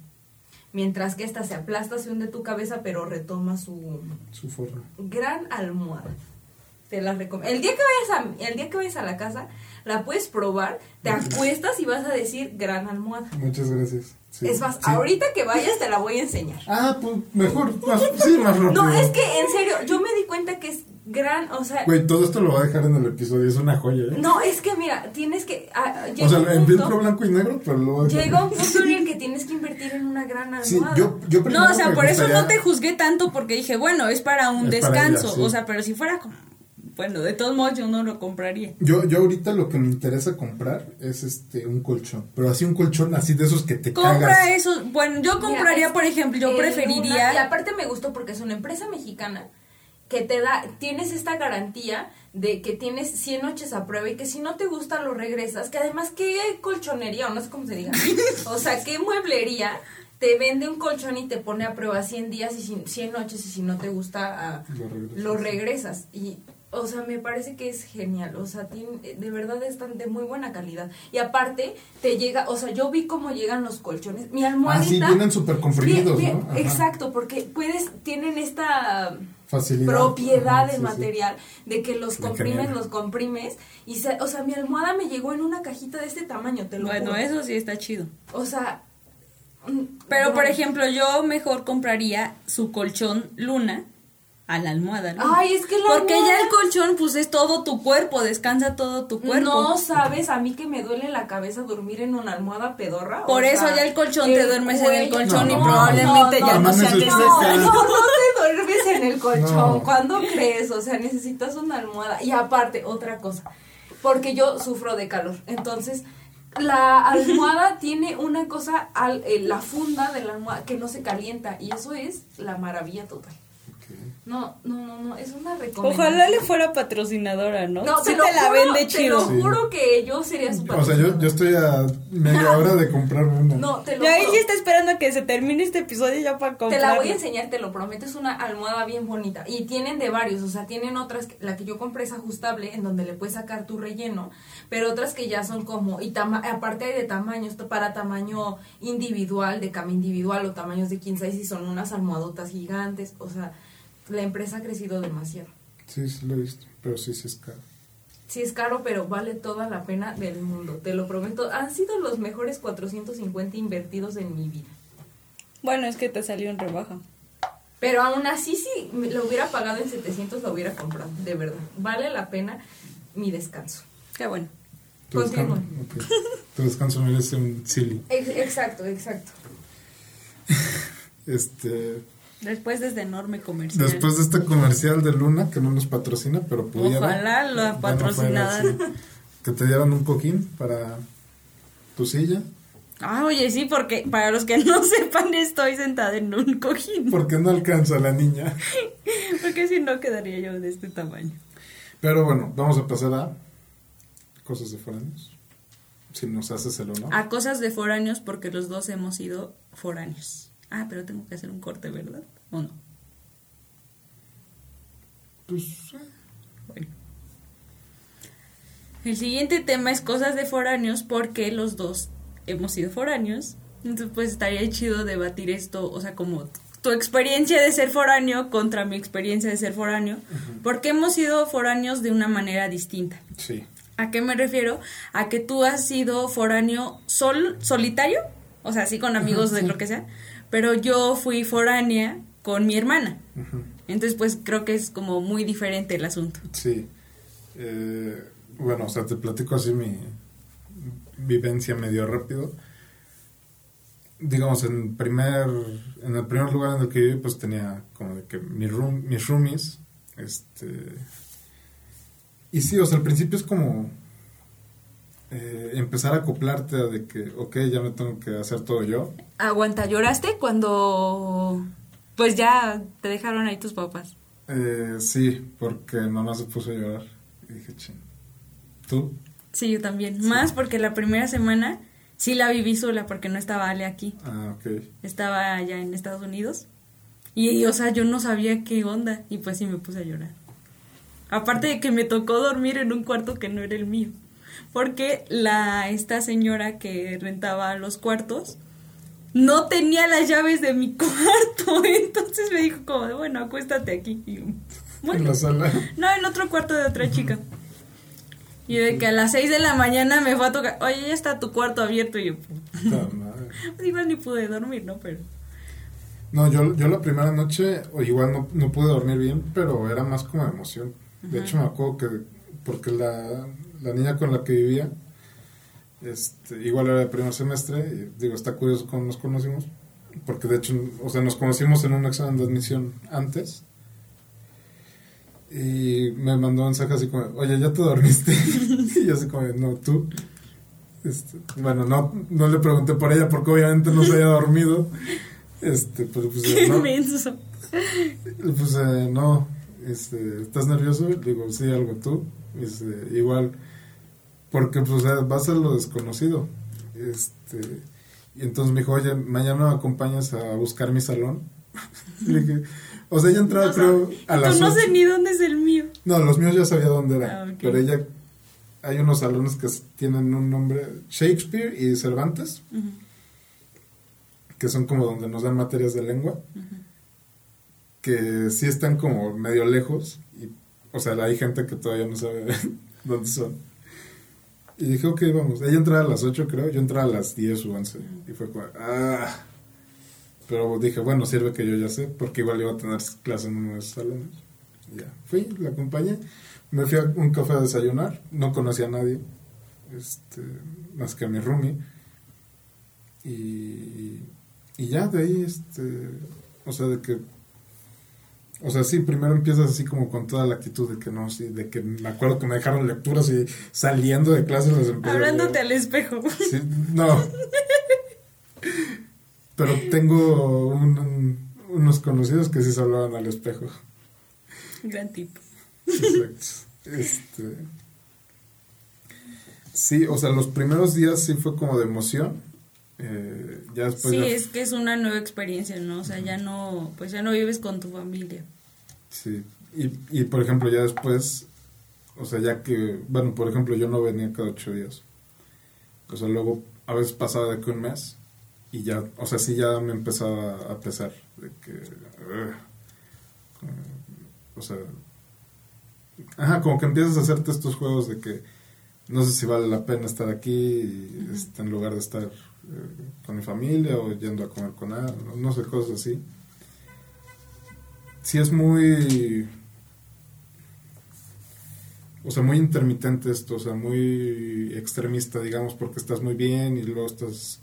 Mientras que esta se aplasta, se hunde tu cabeza, pero retoma su,
Su forma.
gran almohada. Te la recomiendo. El día que vayas a el día que vayas a la casa, la puedes probar, te acuestas y vas a decir gran almohada.
Muchas gracias. Sí.
Es más,
Sí.
ahorita que vayas te la voy a enseñar.
Ah, pues mejor. Más, sí, más rápido.
No, es que en serio, yo me di cuenta que es gran, o sea,
Güey, todo esto lo voy a dejar en el episodio. Es una joya, ¿eh?
no, es que mira, tienes que ah, llega
o sea, en filtro blanco y negro, pero luego.
llega un punto en el que tienes que invertir en una gran almohada.
Sí, yo, yo primero
No, o sea, por eso no te juzgué tanto porque dije, bueno, es para un
Es para
descanso.
ella, sí.
O sea, pero si fuera como, bueno, de todos modos yo no lo compraría.
Yo, yo ahorita lo que me interesa comprar es este un colchón. Pero así un colchón así de esos que te
Compra
cagas.
eso. Bueno, yo
Mira,
compraría,
es
por ejemplo, yo preferiría.
Y aparte me gustó porque es una empresa mexicana que te da, tienes esta garantía de que tienes 100 noches a prueba y que si no te gusta lo regresas, que además qué colchonería, o no sé cómo se diga, o sea, qué mueblería te vende un colchón y te pone a prueba 100 días y si- 100 noches y si no te gusta ah,
Lo regresas.
lo regresas y o sea, me parece que es genial, o sea, tiene, de verdad están de muy buena calidad. Y aparte, te llega, o sea, yo vi cómo llegan los colchones, mi almohadita...
Ah, sí, vienen súper comprimidos,
Bien, bien,
¿no? Ajá.
Exacto, porque puedes, tienen esta
Facilidad.
propiedad del
sí, sí.
material de que los comprimes,
genial.
los comprimes y se, o sea, mi almohada me llegó en una cajita de este tamaño, te lo
Bueno,
juro.
eso sí está chido.
O sea,
Pero, por ejemplo, yo mejor compraría su colchón luna a la almohada, ¿no?
Ay, es que la
Porque ya el colchón, pues es todo tu cuerpo, descansa todo tu cuerpo.
No sabes a mí que me duele la cabeza dormir en una almohada pedorra.
Por
o
eso
sea,
ya el colchón te duermes en el colchón
y
No,
probablemente
no,
ya
no,
no, sea
No,
seca.
no, no te duermes en el colchón.
No.
¿Cuándo crees? O sea, necesitas una almohada. Y aparte, otra cosa. Porque yo sufro de calor. Entonces, la almohada *laughs* tiene una cosa, al, eh, la funda de la almohada que no se calienta. Y eso es la maravilla total. No, no, no, no. Es una recomendación.
Ojalá le fuera patrocinadora, ¿no?
No,
sí
te, lo
te la
juro,
vende
Te
chido.
lo
Sí.
juro que yo sería su
O sea, yo,
patrocinadora.
yo estoy a media *laughs* hora de comprar una.
No, te lo
Ya ahí
juro.
sí está esperando a que se termine este episodio ya para
Te
comprarla.
la voy a enseñar, te lo prometo, es una almohada bien bonita. Y tienen de varios, o sea, tienen otras, que- la que yo compré es ajustable, en donde le puedes sacar tu relleno, pero otras que ya son como, y tama- aparte hay de tamaños, para tamaño individual, de cama individual o tamaños de 15 y son unas almohadotas gigantes, o sea, la empresa ha crecido demasiado.
Sí, sí lo he visto, pero sí, sí es caro.
Sí es caro, pero vale toda la pena del mundo, te lo prometo. Han sido los mejores 450 invertidos en mi vida.
Bueno, es que te salió en rebaja.
Pero aún así, si lo hubiera pagado en 700, lo hubiera comprado, de verdad. Vale la pena mi descanso.
Qué bueno.
Tu. Tu descanso merece un silly.
Ex- Exacto, exacto. *laughs*
Este,
Después de este enorme comercial.
después de este comercial de Luna, que no nos patrocina, pero pudiera.
Ojalá
Bueno,
patrocinada.
así, que te dieran un cojín para tu silla.
Ah, oye, sí, porque para los que no *laughs* sepan, estoy sentada en un cojín.
Porque no alcanza la niña. *laughs*
Porque si no, quedaría yo de este tamaño.
Pero bueno, vamos a pasar a cosas de foráneos. Si nos haces el honor.
A cosas de foráneos, porque los dos hemos sido foráneos. Ah, pero tengo que hacer un corte, ¿verdad? ¿O no?
Pues,
Bueno. El siguiente tema es cosas de foráneos porque los dos hemos sido foráneos. Entonces, pues estaría chido debatir esto, o sea, como tu experiencia de ser foráneo contra mi experiencia de ser foráneo, porque hemos sido foráneos de una manera distinta.
sí.
¿A qué me refiero? A que tú has sido foráneo sol, solitario, o sea, sí con amigos de
sí.
lo que sea, pero yo fui foránea con mi hermana. Entonces, pues creo que es como muy diferente el asunto.
Sí. Eh, bueno, o sea, te platico así mi vivencia medio rápido. Digamos, en primer en el primer lugar en el que viví, pues tenía como de que mi room, mis roomies, este... Y sí, o sea, al principio es como eh, empezar a acoplarte a de que, ok, ya me tengo que hacer todo yo.
Aguanta, ¿lloraste cuando pues ya te dejaron ahí tus papás?
Eh, sí, porque mamá se puso a llorar. Y dije, ching. ¿Tú?
Sí, yo también. Más porque la primera semana sí la viví sola porque no estaba Ale aquí.
Ah, ok.
Estaba allá en Estados Unidos. Y, o sea, yo no sabía qué onda. Y pues sí me puse a llorar. Aparte de que me tocó dormir en un cuarto que no era el mío. Porque la, esta señora que rentaba los cuartos no tenía las llaves de mi *laughs* cuarto. Entonces me dijo como, de, bueno, acuéstate aquí. Y
En la sala.
No, en otro cuarto de otra chica. Y de que a las 6 de la mañana me fue a tocar, oye, ya está tu cuarto abierto. Y yo, pues *laughs* igual ni pude dormir, ¿no? Pero...
No, yo, yo la primera noche, o igual no, no pude dormir bien, pero era más como emoción. De hecho, me acuerdo que, porque la, la niña con la que vivía, este, igual era de primer semestre, y digo, está curioso cómo nos conocimos, porque de hecho, o sea, nos conocimos en un examen de admisión antes, y me mandó un mensaje así como, oye, ¿ya te dormiste? *laughs* y yo así como, no, tú. Este, bueno, no, no le pregunté por ella porque obviamente no se había dormido. Este, pero pues,
Qué
no,
inmenso.
pues eh, no, este, ¿estás nervioso? Le digo, sí, algo tú. Este, igual, porque pues eh, vas a lo desconocido. Este, y entonces me dijo, oye, mañana me acompañas a buscar mi salón. *laughs* Le dije, O sea, ella entraba,
No
creo, a las
no sé ni dónde es el mío.
No, los míos ya sabía dónde era.
Ah.
Pero ella. Hay unos salones que tienen un nombre: Shakespeare y Cervantes, que son como donde nos dan materias de lengua. Que sí están como medio lejos. Y, o sea, hay gente que todavía no sabe *laughs* dónde son. Y dije, ok, vamos. Ella entraba a las 8, creo. Yo entraba a las 10 o 11. Y fue como, ah. Pero dije, bueno, sirve que yo ya sé, porque igual iba a tener clase en uno de esos salones. Y Ya, fui, la acompañé. Me fui a un café a desayunar. No conocía a nadie, este, más que a mi roomie. Y, y ya de ahí, este, o sea, de que, o sea, sí, primero empiezas así como con toda la actitud de que no, sí, de que me acuerdo que me dejaron lecturas y saliendo de clases las empecé
Hablándote al espejo.
Sí, no. Pero tengo un- un- unos conocidos que sí se hablaban al espejo.
Gran tipo.
Exacto. Este. Sí, o sea, los primeros días sí fue como de emoción. Eh, ya después.
Sí,
ya-
es que es una nueva experiencia, ¿no? O sea, ya no, pues ya no vives con tu familia.
Sí. Y, y por ejemplo, ya después. O sea, ya que. Bueno, por ejemplo, yo no venía cada ocho días. O sea, luego a veces pasaba de que un mes. Y ya, o sea, sí ya me empezaba a pesar. De que. como- o sea. Ajá, como que empiezas a hacerte estos juegos de que no sé si vale la pena estar aquí y, este, en lugar de estar eh, con mi familia o yendo a comer con nada, no, sé, cosas así. Sí es muy... O sea, muy intermitente esto, o sea, muy extremista, digamos, porque estás muy bien y luego estás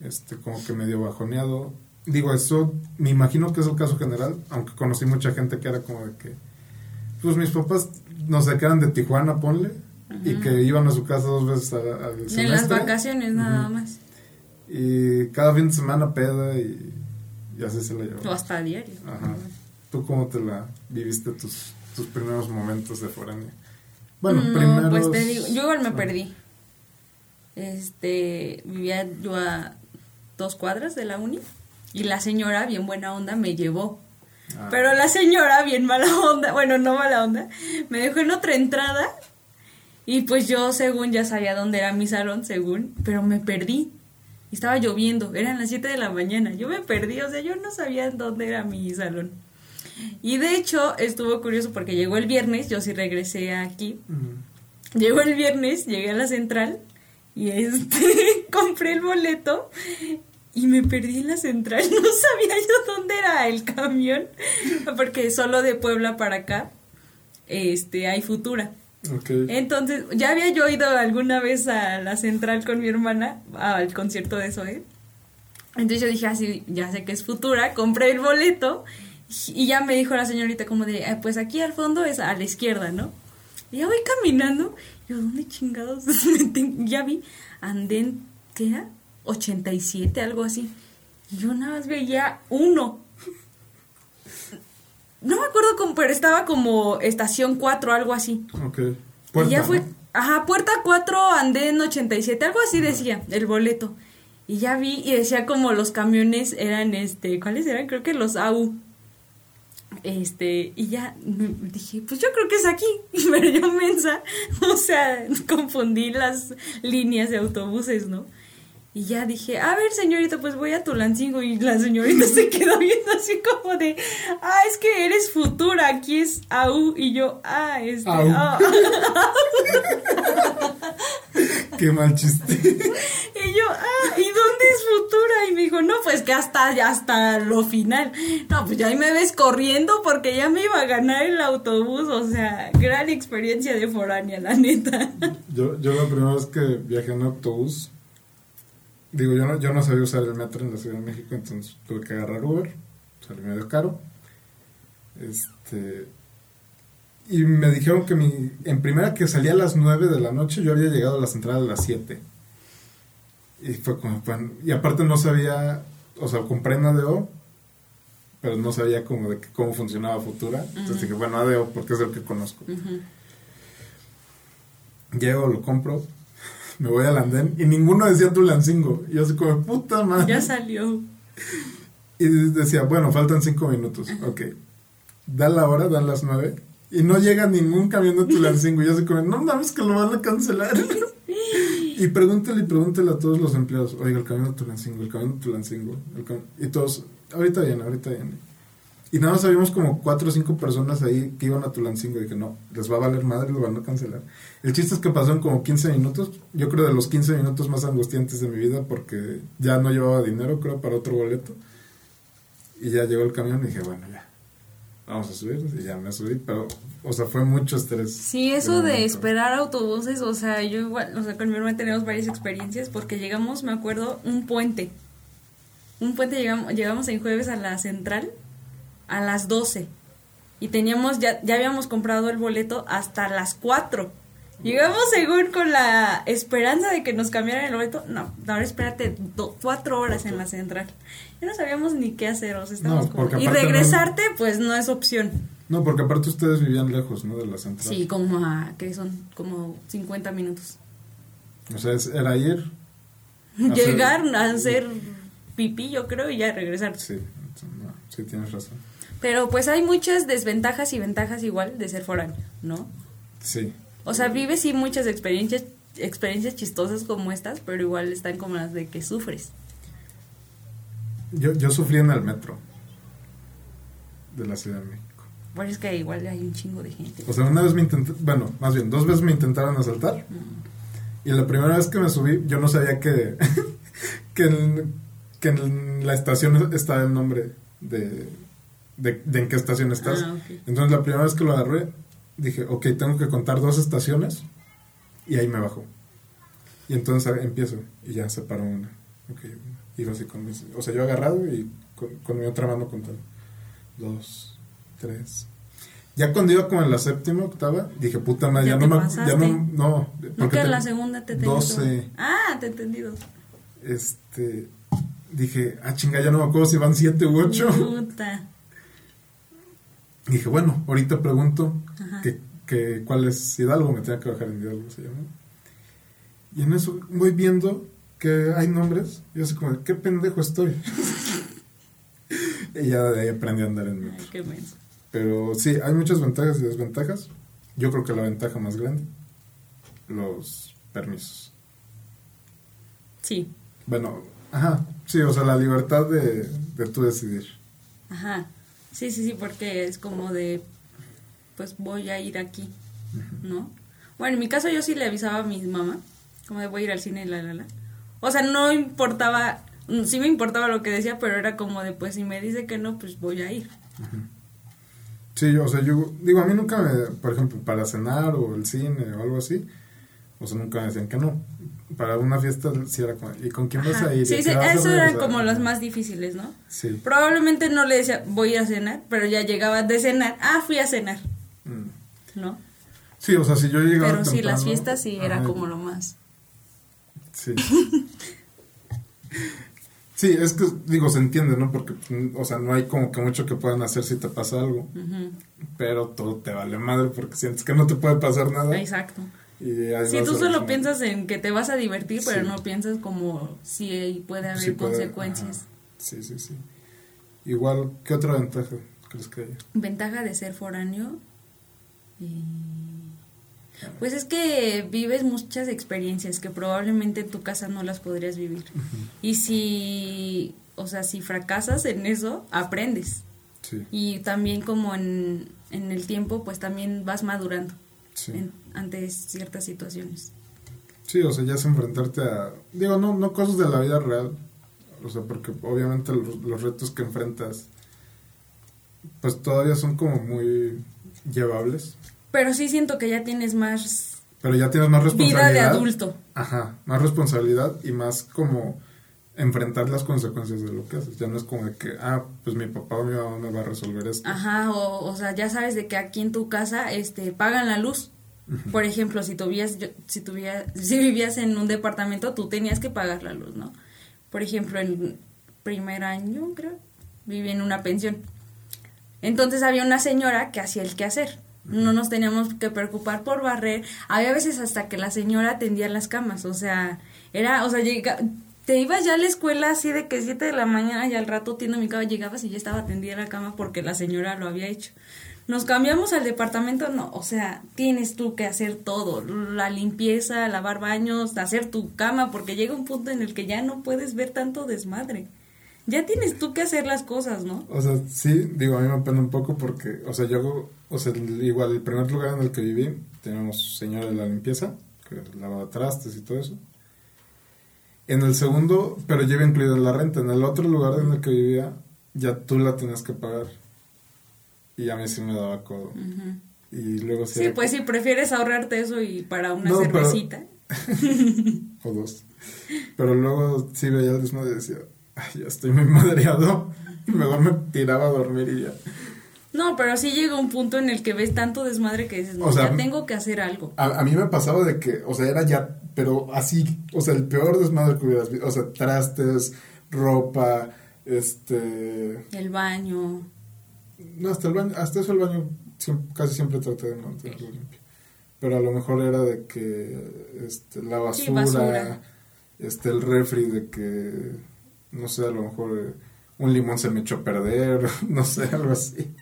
este, como que medio bajoneado. Digo, eso me imagino que es el caso general, aunque conocí mucha gente que era como de que, pues mis papás, no sé, que eran de Tijuana, ponle, y que iban a su casa dos veces al, al
En las
semestre.
vacaciones nada más.
Y cada fin de semana peda y, y así se la
O
llevaba.
hasta a diario.
Ajá. ¿Tú cómo te la viviste tus, tus primeros momentos de foránea? Bueno,
no,
primeros...
pues te digo, yo igual me
Ah.
perdí. Este, vivía yo a dos cuadras de la uni y la señora, bien buena onda, me llevó.
Ah.
Pero la señora, bien mala onda, bueno, no mala onda, me dejó en otra entrada y pues yo, según ya sabía dónde era mi salón, según, pero me perdí. Y Estaba lloviendo, eran las 7 de la mañana, yo me perdí, o sea, yo no sabía dónde era mi salón. Y de hecho, estuvo curioso porque llegó el viernes, yo sí regresé aquí. Llegó el viernes, llegué a la central y este *laughs* compré el boleto y me perdí en la central. *laughs* No sabía yo dónde era el camión porque solo de Puebla para acá este hay futura.
Ok.
Entonces, ya había yo ido alguna vez a la central con mi hermana al concierto de Zoe. Entonces yo dije, así, ya sé que es futura, compré el boleto y ya me dijo la señorita como de, "Ah, pues aquí al fondo es a la izquierda, ¿no? Y ya voy caminando, yo, ¿dónde chingados? *laughs* ya vi, andén, ¿qué era? 87, algo así. Y yo nada más veía uno. No me acuerdo cómo, pero estaba como estación 4, algo así.
Ok.
y
Puerta,
ya fue,
¿no?
ajá, puerta 4, andén 87, algo así decía el boleto. Y ya vi y decía como los camiones eran, este, ¿cuáles eran? Creo que los AU. Este, y ya dije, pues yo creo que es aquí, *laughs* pero yo mensa, *laughs* o sea, confundí las líneas de autobuses, ¿no? Y ya dije, a ver señorita, pues voy a Tulancingo y la señorita *laughs* se quedó viendo así como de, ah, es que eres futura, aquí es AU y yo, ah, este,
Au.
ah". *laughs*
Qué mal chiste.
Y yo, ah, ¿y dónde es Futura? Y me dijo, no, pues que hasta, ya hasta lo final. No, pues ya ahí me ves corriendo porque ya me iba a ganar el autobús. O sea, gran experiencia de foránea, la neta.
Yo, yo la primera vez que viajé en autobús, digo, yo no, yo no sabía usar el metro en la Ciudad de México, entonces tuve que agarrar Uber, salió medio caro. Este. Y me dijeron que mi, en primera que salía a las 9 de la noche, yo había llegado a la central a las 7. Y fue como, bueno, y aparte no sabía, o sea, compré en ADO, pero no sabía como de que- cómo funcionaba Futura. Entonces dije, bueno, ADO, porque es el que conozco. Llego, lo compro, me voy al andén y ninguno decía Tulancingo. Y yo así como, puta madre.
Ya salió.
Y decía, bueno, faltan cinco minutos. Ok. da la hora, dan las nueve, y no llega ningún camión de Tulancingo. Y yo se como, no mames que lo van a cancelar. y pregúntale y pregúntale a todos los empleados, oiga, el camión de Tulancingo, el camión de Tulancingo. El cam-". Y todos, ahorita viene, ahorita viene. Y nada más habíamos como cuatro o cinco personas ahí que iban a Tulancingo. Y dije, no, les va a valer madre, lo van a cancelar. El chiste es que pasaron como 15 minutos. Yo creo de los 15 minutos más angustiantes de mi vida porque ya no llevaba dinero, creo, para otro boleto. Y ya llegó el camión y dije, bueno, ya, vamos a subir. Y ya me subí, pero, o sea, fue mucho estrés.
Sí, eso de esperar autobuses, o sea, yo igual, o sea, con mi hermana tenemos varias experiencias porque llegamos, me acuerdo, un puente. Un puente llegamos, llegamos en jueves a la central a las 12 y teníamos ya ya habíamos comprado el boleto hasta las 4. Llegamos según con la esperanza de que nos cambiaran el boleto. No, ahora espérate do- cuatro horas en la central. Ya no sabíamos ni qué hacer, o sea,
No,
como... Y
aparte no-
regresarte, pues no es opción.
No, porque aparte ustedes vivían lejos, ¿no? De la central.
Sí, como a, que son como 50 minutos.
O sea, es- era ir. *laughs*
Llegar a hacer pipí, yo creo, y ya regresar.
Sí, no, sí tienes razón.
Pero pues hay muchas desventajas y ventajas igual de ser foráneo, ¿no?
Sí.
O sea, vives sí muchas experiencias experiencias chistosas como estas, pero igual están como las de que sufres.
Yo, yo sufrí en el metro de la Ciudad de México.
Por eso es que igual hay un chingo de gente.
O sea, una vez me intentaron, bueno, más bien, dos veces me intentaron asaltar. Y la primera vez que me subí, yo no sabía que, *laughs* que, en, que en la estación estaba el nombre de, de, de en qué estación estás.
Ah, ok.
Entonces la primera vez que lo agarré, dije, ok, tengo que contar dos estaciones y ahí me bajo. Y entonces empiezo y ya se paró una. Ok, iba así con mis, o sea, yo agarrado y con, con mi otra mano contando. Dos, tres. Ya cuando iba como en la séptima, octava, dije, puta madre,
Ya
ya, no me, ya no, no. Porque te-
la segunda te entendí.
12.
Ah, te entendí dos.
Este, dije, ah, chinga, ya no me acuerdo si van siete u ocho.
Puta.
Dije, bueno, ahorita pregunto que, que cuál es Hidalgo, me tenía que bajar en Hidalgo, se llama. Y en eso voy viendo que hay nombres, y yo así como, ¿qué pendejo estoy? *laughs* y ya de ahí aprendí a andar en metro.
Ay, qué.
Pero sí, hay muchas ventajas y desventajas. Yo creo que la ventaja más grande, los permisos.
Sí.
Bueno, ajá, sí, o sea, la libertad de, de tú decidir.
Ajá. Sí, sí, sí, porque es como de, pues voy a ir aquí, ¿no? Bueno, en mi caso yo sí le avisaba a mi mamá, como de voy a ir al cine, la, la, la. O sea, no importaba, mm, sí me importaba lo que decía, pero era como de, pues si me dice que no, pues voy a ir.
Sí, o sea, yo digo, a mí nunca me, por ejemplo, para cenar o el cine o algo así, o sea, nunca me decían que no. Para una fiesta sí era como, ¿y con quién vas a ir?
Sí,
¿Y
sí, eso eran como los más difíciles, ¿no?
Sí.
Probablemente no le decía, voy a cenar, pero ya llegaba de cenar, ah, fui a cenar,
Mm.
¿no?
Sí, o sea, si yo llegaba
Pero sí, las fiestas sí era
ajá,
como lo más.
Sí. Sí, es que, digo, se entiende, ¿no? Porque, o sea, no hay como que mucho que puedan hacer si te pasa algo, pero todo te vale madre porque sientes que no te puede pasar nada.
Exacto.
Y
Si tú solo piensas en que te vas a divertir, pero
Sí.
no piensas como si puede haber
puede-
consecuencias.
ajá. Sí, sí, sí. Igual, ¿qué otra ventaja crees que hay?
Ventaja de ser foráneo. eh, Pues es que vives muchas experiencias que probablemente en tu casa no las podrías vivir. Y si, o sea, si fracasas en eso, aprendes.
Sí,
Y también como en, en el tiempo, pues también vas madurando
sí.
en- ante ciertas situaciones.
Sí, o sea, ya es enfrentarte a... Digo, no, no cosas de la vida real. O sea, porque obviamente los, los retos que enfrentas, pues todavía son como muy llevables.
Pero sí siento que ya tienes más
Pero ya tienes más
vida
responsabilidad.
de adulto.
Ajá, más responsabilidad y más como enfrentar las consecuencias de lo que haces. Ya no es como de que, ah, pues mi papá o mi mamá me va a resolver esto.
Ajá, o, o sea, ya sabes de que aquí en tu casa este pagan la luz. Por ejemplo, si tuvías, yo- si tuvías, *laughs* si vivías en un departamento, tú tenías que pagar la luz, ¿no? Por ejemplo, el primer año, creo, viví en una pensión. Entonces había una señora que hacía el quehacer. No nos teníamos que preocupar por barrer. Había veces hasta que la señora tendía las camas, o sea, era, o sea, te ibas ya a la escuela así de que 7 de la mañana y al rato tiendo mi cama, llegabas y ya estaba tendida la cama porque la señora lo había hecho. Nos cambiamos al departamento, no, o sea, tienes tú que hacer todo, la limpieza, lavar baños, hacer tu cama, porque llega un punto en el que ya no puedes ver tanto desmadre. Ya tienes tú que hacer las cosas, ¿no?
O sea, sí, digo, a mí me pena un poco porque, o sea, yo, o sea, igual el primer lugar en el que viví, tenemos señora de la limpieza, que lavaba trastes y todo eso. En el segundo, pero lleva incluida la renta. En el otro lugar en el que vivía, ya tú la tenías que pagar. Y a mí sí me daba codo. Y luego
sí. Sí, pues si prefieres ahorrarte eso y para una cervecita. *laughs*
o dos. Pero luego sí veía el desmadre y decía, ay, ya estoy muy madreado. *laughs* Mejor me tiraba a dormir y ya.
No, pero sí llega un punto en el que ves tanto desmadre que dices, no, ya tengo que hacer algo.
A, mí me pasaba de que, o sea, era ya, pero así, o sea, el peor desmadre que hubieras visto, o sea, trastes, ropa, este...
El baño.
No, hasta el baño, hasta eso el baño casi siempre traté de mantenerlo limpio. Pero a lo mejor era de que, este, la basura, este, el refri, de que, no sé, a lo mejor eh, un limón se me echó a perder, *laughs* no sé, algo así.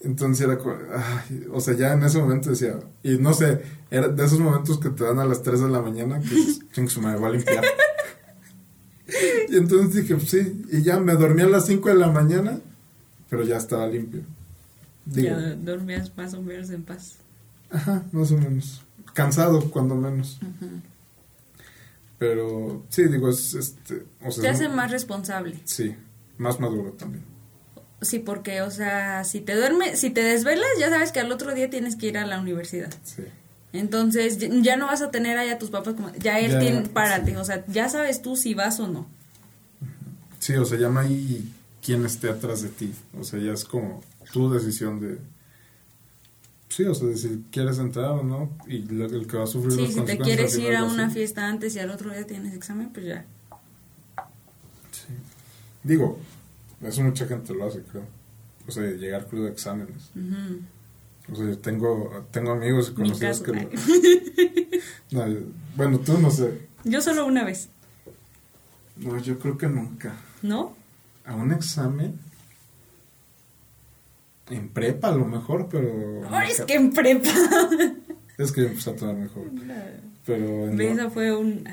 Entonces era como, ay, o sea, ya en ese momento decía, y no sé, era de esos momentos que te dan a las 3 de la mañana, que se me va a limpiar. y entonces dije, pues sí, y ya me dormí a las 5 de la mañana, pero ya estaba limpio.
ya dormías más o menos en paz.
Ajá, más o menos. Cansado, cuando menos. Pero sí, digo, es este.
O sea, Te hace más responsable.
Sí, más maduro también.
Sí, porque, o sea, si te duermes, si te desvelas, ya sabes que al otro día tienes que ir a la universidad. Sí. Entonces, ya no vas a tener ahí a tus papás como, ya él tiene, párate, o sea, ya sabes tú si vas o no.
Sí, o sea, llama ahí quien esté atrás de ti, o sea, ya es como tu decisión de, sí, o sea, de si quieres entrar o no, y el que va a sufrir
sí, si te quieres ir a una fiesta antes y al otro día tienes examen, pues ya.
Sí. Digo, eso mucha gente lo hace, creo. O sea, llegar crudo a exámenes. O sea, yo tengo, tengo amigos y conocidos que... *laughs* no, bueno, tú no sé.
Yo solo una vez.
No, yo creo que nunca.
¿No?
A un examen. En prepa a lo mejor, pero...
No, es que en prepa. *laughs*
es que yo empecé a tomar mejor. Pero...
Esa fue un...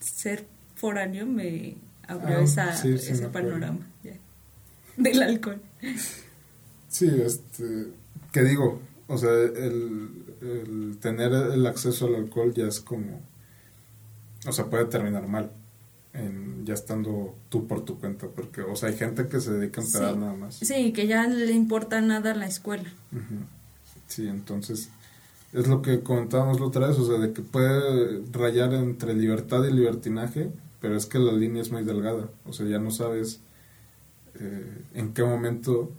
Ser foráneo me abrió ah, esa, ese panorama del alcohol.
Sí, este, que digo, o sea, el, tener el acceso al alcohol ya es como, o sea, puede terminar mal, en, ya estando tú por tu cuenta, porque, o sea, hay gente que se dedica a empezar nada más.
Sí, que ya no le importa nada la escuela.
Sí, entonces, es lo que comentábamos la otra vez, o sea, de que puede rayar entre libertad y libertinaje, pero es que la línea es muy delgada, o sea, ya no sabes eh, en qué momento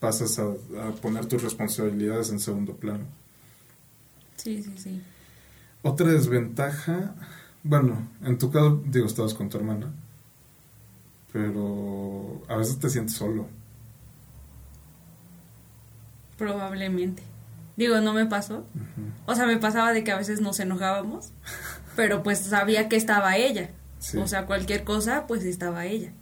pasas a, poner tus responsabilidades en segundo plano.
Sí, sí, sí.
Otra desventaja, bueno, en tu caso, digo, estabas con tu hermana, pero a veces te sientes solo.
Probablemente. Digo, no me pasó. O sea, me pasaba de que a veces nos enojábamos, pero pues sabía que estaba ella. O sea, cualquier cosa, pues estaba ella.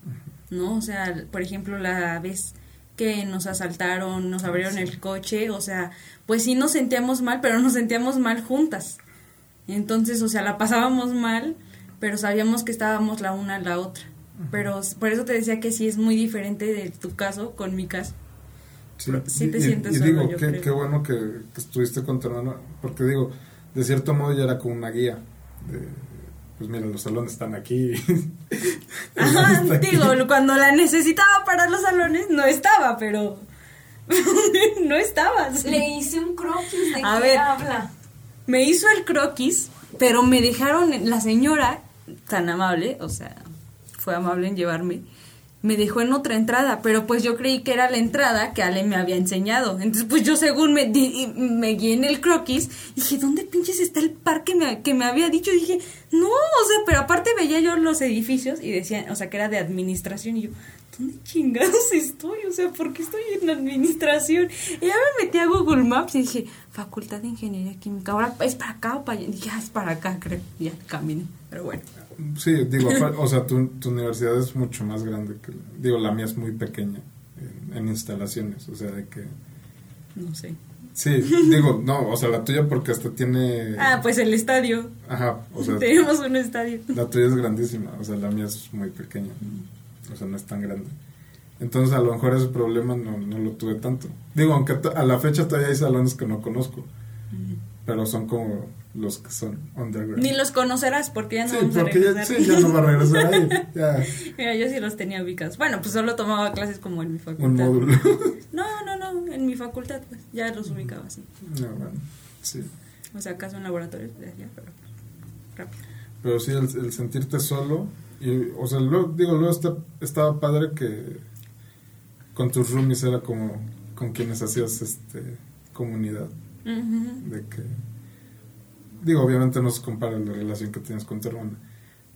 ¿No? O sea, por ejemplo, la vez que nos asaltaron, nos abrieron el coche, o sea, pues sí nos sentíamos mal, pero nos sentíamos mal juntas. Entonces, o sea, la pasábamos mal, pero sabíamos que estábamos la una a la otra. Pero por eso te decía que sí es muy diferente de tu caso con mi caso.
Sí, te sientes y, digo, qué, bueno que, estuviste con tu hermano, porque digo, de cierto modo ya era como una guía de pues mira, los salones *laughs* están aquí.
digo, cuando la necesitaba para los salones, no estaba, pero... *laughs* no estabas.
Le hice un croquis, ¿de A qué ver, habla?
Me hizo el croquis, pero me dejaron, la señora, tan amable, o sea, fue amable en llevarme, me dejó en otra entrada, pero pues yo creí que era la entrada que Ale me había enseñado. Entonces, pues yo según me, me guié en el croquis, dije, ¿dónde pinches está el parque que me había dicho? Y dije, no, o sea, pero aparte veía yo los edificios y decían, o sea, que era de administración y yo, ¿dónde chingados estoy? O sea, ¿por qué estoy en administración? Y ya me metí a Google Maps y dije, Facultad de Ingeniería Química, ahora es para acá o para allá. Y dije, ah, es para acá, creo. Y ya caminé, pero bueno.
Sí, digo, o sea, tu, tu, universidad es mucho más grande que... Digo, la mía es muy pequeña en, en instalaciones, o sea, de que...
No sé.
Sí, digo, no, o sea, la tuya porque hasta tiene...
Ah, pues el estadio.
Ajá, o sea... *laughs*
Tenemos un estadio.
La tuya es grandísima, o sea, la mía es muy pequeña, o sea, no es tan grande. Entonces, a lo mejor ese problema no, no lo tuve tanto. Digo, aunque a la fecha todavía hay salones que no conozco, pero son como los que son underground.
Ni los conocerás porque ya no
sí,
vamos a
porque ya,
regresar.
sí, ya no va a regresar ahí. *laughs* Ya,
Mira, yo sí los tenía ubicados. Bueno, pues solo tomaba clases como en mi facultad.
un módulo. *laughs*
No, no, no, en mi facultad pues ya los ubicaba así.
No, bueno, sí.
O sea, acaso en laboratorio, ya, pero rápido.
Pero sí, el, el sentirte solo. Y, o sea, luego, digo, luego está, estaba padre que con tus roomies era como con quienes hacías este comunidad. De que. Digo, obviamente no se compara la relación que tienes con tu hermana.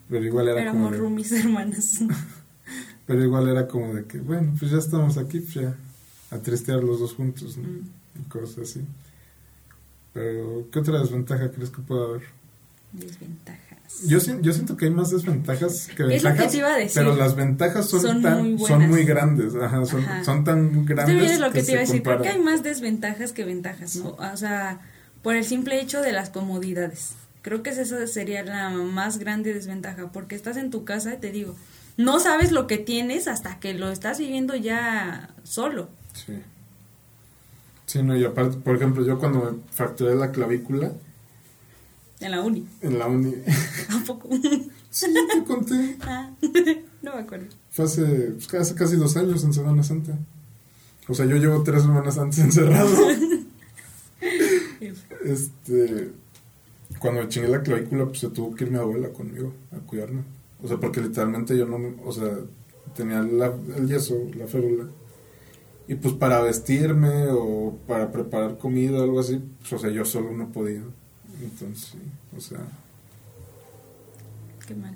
Pero igual era como.
Éramos
de-
roomies hermanas. *laughs*
pero igual era como de que, bueno, pues ya estamos aquí, pues ya. A tristear los dos juntos, ¿no?
Mm.
Y cosas así. Pero, ¿qué otra desventaja crees que pueda haber?
Desventajas.
Yo, yo siento que hay más desventajas que
Es lo
ventajas.
que te iba a decir.
Pero las ventajas son,
Son
tan,
muy
son muy grandes. Ajá, son,
Ajá.
son tan grandes.
Viendo lo que te iba a decir, porque
comparan.
hay más desventajas que ventajas, ¿no? O sea, por el simple hecho de las comodidades. Creo que esa sería la más grande desventaja, porque estás en tu casa y te digo, no sabes lo que tienes hasta que lo estás viviendo ya solo.
Sí. Sí, no, y aparte, por ejemplo, yo cuando me fracturé la clavícula
En la uni.
en la uni. *laughs*
Tampoco.
sí, te conté. *laughs*
Ah, *laughs* no me acuerdo.
Fue hace, pues, hace casi dos años en Semana Santa. O sea, yo llevo tres semanas antes encerrado. este. Cuando me chingué la clavícula, pues se tuvo que ir mi abuela conmigo a cuidarme. O sea, porque literalmente yo no. O sea, tenía la- el yeso, la férula. Y pues para vestirme o para preparar comida o algo así, pues, o sea, yo solo no podía. Entonces, sí, o sea.
Qué mal.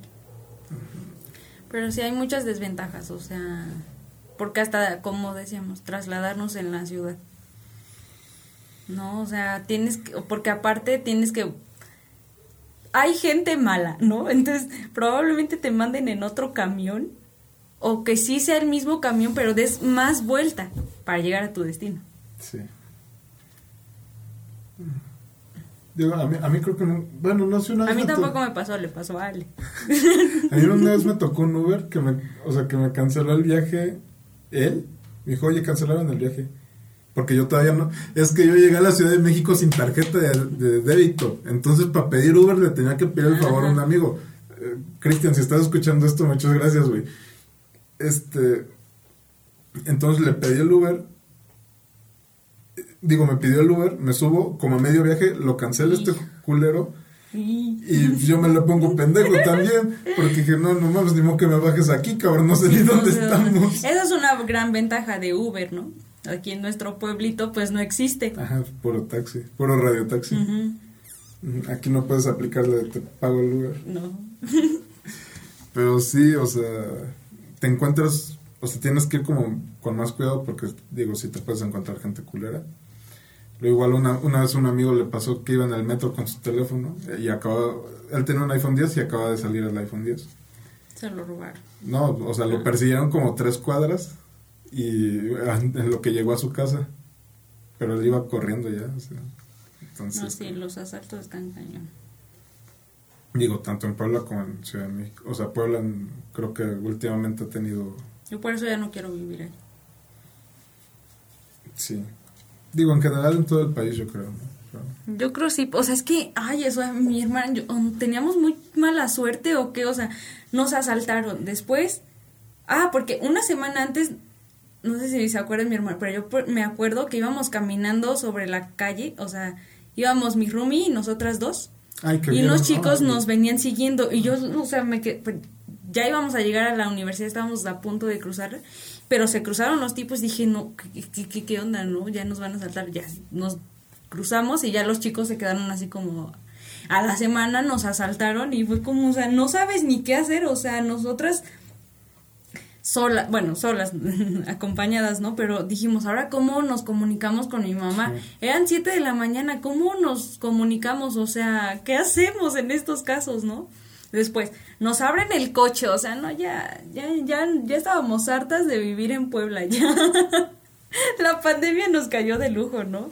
Pero sí hay muchas desventajas, o sea, porque hasta, como decíamos, trasladarnos en la ciudad. No, o sea, tienes que, porque aparte tienes que... Hay gente mala, ¿no? *laughs* Entonces, probablemente te manden en otro camión o que sí sea el mismo camión, pero des más vuelta para llegar a tu destino.
Sí. Digo, a mí, a mí creo que no. Bueno, no sé una
A
vez
mí
me to-
tampoco me pasó, le pasó a Ale.
A mí una vez me tocó un Uber que me, o sea, que me canceló el viaje. Él me dijo, oye, cancelaron el viaje. Porque yo todavía no. Es que yo llegué a la Ciudad de México sin tarjeta de, de débito. Entonces, para pedir Uber le tenía que pedir el favor a un amigo. Eh, Cristian, si estás escuchando esto, muchas gracias, güey. Este. Entonces le pedí el Uber. Digo, me pidió el Uber, me subo, como a medio viaje, lo cancela este culero. Y yo me le pongo pendejo también, porque dije, no, no mames, ni modo que me bajes aquí, cabrón, no sé ni dónde estamos.
Esa es una gran ventaja de Uber, ¿no? Aquí en nuestro pueblito pues no existe.
Ajá, puro taxi, puro radiotaxi.
Ujú,
Aquí no puedes aplicarle de te pago el Uber.
No. *laughs*
Pero sí, o sea, te encuentras, o sea, tienes que ir como con más cuidado porque, digo, si te puedes encontrar gente culera. Luego igual una, una vez un amigo le pasó que iba en el metro con su teléfono y acaba, él tenía un iPhone 10 y acaba de salir el iPhone 10.
Se lo robaron.
No, o sea, lo persiguieron como tres cuadras y en lo que llegó a su casa. Pero él iba corriendo ya, o sea, entonces...
No, sí, los asaltos están cañón.
Digo, tanto en Puebla como en Ciudad de México. O sea, Puebla en- creo que últimamente ha tenido...
Yo por eso ya no quiero vivir ahí.
Sí. Digo, en general en todo el país yo creo,
Yo creo sí, o sea, es que, ay, eso, mi hermana, yo- um, teníamos muy mala suerte o qué, o sea, nos asaltaron. Después, ah, porque una semana antes, no sé si se acuerdan mi hermana, pero yo me acuerdo que íbamos caminando sobre la calle, o sea, íbamos mi roomie y nosotras dos.
Ay, qué
Y
bien,
unos
¿no?
chicos nos venían siguiendo y yo, o sea, me que ya íbamos a llegar a la universidad, estábamos a punto de cruzar, pero se cruzaron los tipos, dije, no, ¿qué, qué, qué, onda, no? Ya nos van a saltar, ya nos cruzamos y ya los chicos se quedaron así como a la semana nos asaltaron y fue como, o sea, no sabes ni qué hacer, o sea, nosotras sola, bueno, solas, *laughs* acompañadas, ¿no? Pero dijimos, ahora cómo nos comunicamos con mi mamá. Eran siete de la mañana, ¿cómo nos comunicamos? O sea, ¿qué hacemos en estos casos, no? Después, nos abren el coche, o sea, no, ya, ya, ya, ya estábamos hartas de vivir en Puebla, *laughs* ya. la pandemia nos cayó de lujo, ¿no?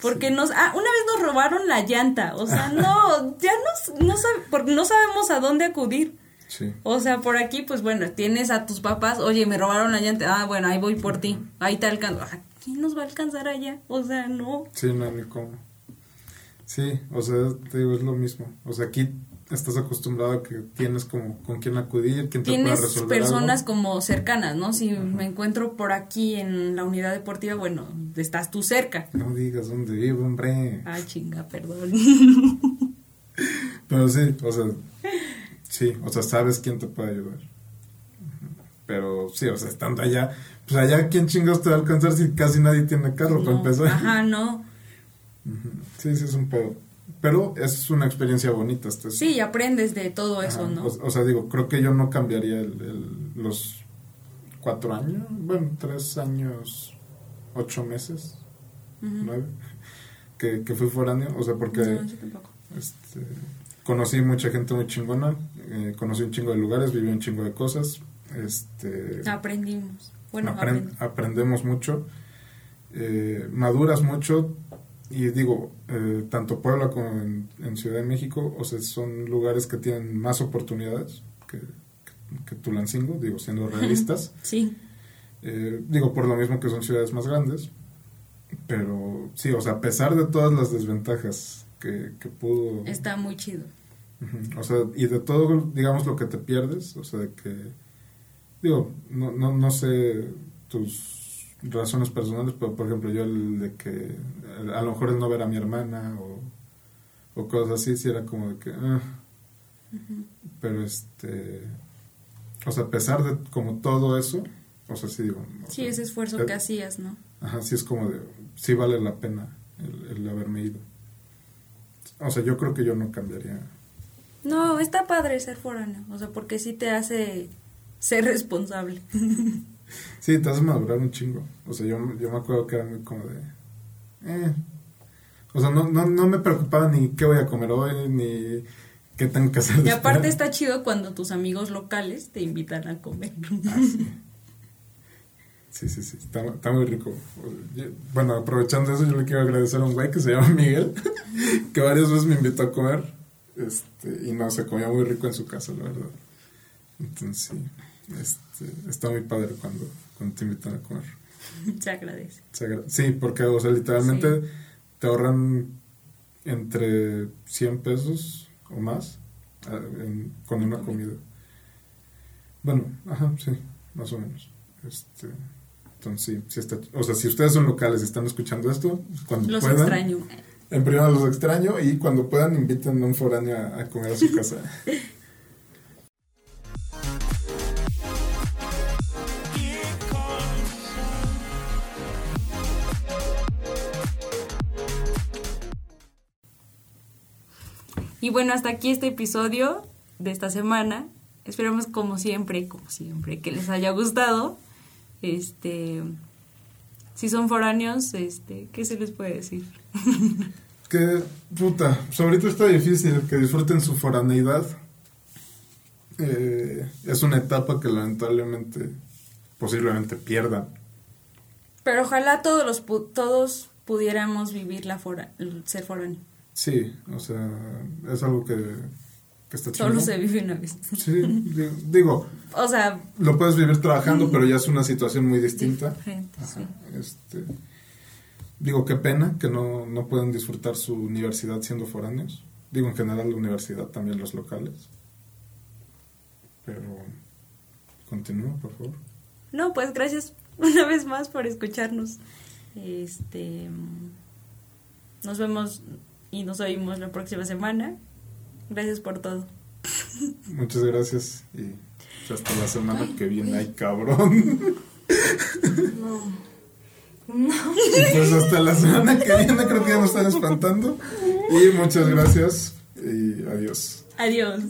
Porque nos, ah, una vez nos robaron la llanta, o sea, no, *laughs* ya no, no, porque no sabemos a dónde acudir. Sí. O sea, por aquí, pues bueno, tienes a tus papás, oye, me robaron la llanta, ah, bueno, ahí voy por ti, ahí te alcanzo. ¿Quién nos va a alcanzar allá? O sea, no.
Sí, no, ni cómo. Sí, o sea, te digo, es lo mismo. O sea, aquí estás acostumbrado a que tienes como con quién acudir, quién te
puede resolver personas como cercanas, ¿no? Si me encuentro por aquí en la unidad deportiva, bueno, estás tú cerca.
No digas dónde vivo, hombre.
Ay, chinga, perdón. *laughs*
Pero sí, o sea, sí, o sea, sabes quién te puede ayudar. Pero sí, o sea, estando allá, pues allá, ¿quién chingados te va a alcanzar si casi nadie tiene carro para empezar?
Ajá, no.
Sí, sí, es un pedo. Pero es una experiencia bonita.
Este sí, aprendes de todo eso, ¿no?
O, sea, digo, creo que yo no cambiaría el, los cuatro años, bueno, tres años, ocho meses, nueve, que, que fui foráneo. O sea, porque este, conocí mucha gente muy chingona, eh, conocí un chingo de lugares, viví un chingo de cosas. Este,
Aprendimos. Bueno,
aprendemos mucho. Eh, maduras mucho, y digo, eh, tanto Puebla como en, Ciudad de México, o sea, son lugares que tienen más oportunidades que, que, Tulancingo, digo, siendo realistas.
Sí.
Eh, digo, por lo mismo que son ciudades más grandes, pero sí, o sea, a pesar de todas las desventajas que, que pudo...
Está muy chido.
O sea, y de todo, digamos, lo que te pierdes, o sea, de que, digo, no, no, no sé tus razones personales, pero por ejemplo yo el de que a lo mejor el no ver a mi hermana o, o cosas así, si era como de que... Ah". Pero este... O sea, a pesar de como todo eso, o sea, sí digo...
Sí, ese esfuerzo que hacías, ¿no?
Ajá, sí es como de... Sí vale la pena el, el haberme ido. O sea, yo creo que yo no cambiaría.
No, está padre ser foráneo, o sea, porque sí te hace ser responsable. *laughs*
Sí, te hace madurar un chingo. O sea, yo, yo me acuerdo que era muy como de... Eh. O sea, no, no, no me preocupaba ni qué voy a comer hoy, ni qué tengo que hacer.
Y aparte está chido cuando tus amigos locales te invitan a comer.
Ah, sí. Sí, sí, está, está, muy rico. Bueno, aprovechando eso, yo le quiero agradecer a un güey que se llama *laughs* Miguel, que varias veces me invitó a comer. Este, y no, se comía muy rico en su casa, la verdad. Entonces, sí. Este, está muy padre cuando, cuando te invitan a comer. *laughs*
Se agradece.
sí, porque, o sea, literalmente te ahorran entre 100 pesos o más ah, con una comida. Bueno, ajá, sí, más o menos. Este, entonces, sí, está, o sea, si ustedes son locales y están escuchando esto, cuando
los
puedan.
extraño.
En primero los extraño y cuando puedan inviten a un foráneo a comer a su casa. *laughs*
bueno, hasta aquí este episodio de esta semana. Esperamos como siempre, como siempre, que les haya gustado. Este, si son foráneos, este, ¿qué se les puede decir?
que, puta, pues ahorita está difícil que disfruten su foraneidad. Eh, es una etapa que lamentablemente, posiblemente pierdan.
Pero ojalá todos los todos pudiéramos vivir la fora, ser foráneo.
Sí, o sea, es algo que, que está
chido. Solo se vive una vez.
Sí, digo.
o sea.
Lo puedes vivir trabajando, pero ya es una situación muy distinta.
sí.
Este, digo, qué pena que no, no pueden disfrutar su universidad siendo foráneos. Digo, en general la universidad, también los locales. Pero, continúa, por favor.
No, pues gracias *laughs* una vez más por escucharnos. Este. Nos vemos y nos oímos la próxima semana. Gracias por todo.
Muchas gracias y hasta la semana que viene. Ay, cabrón. No. No. Pues hasta la semana que viene creo que ya nos están espantando. Y muchas gracias y adiós.
Adiós.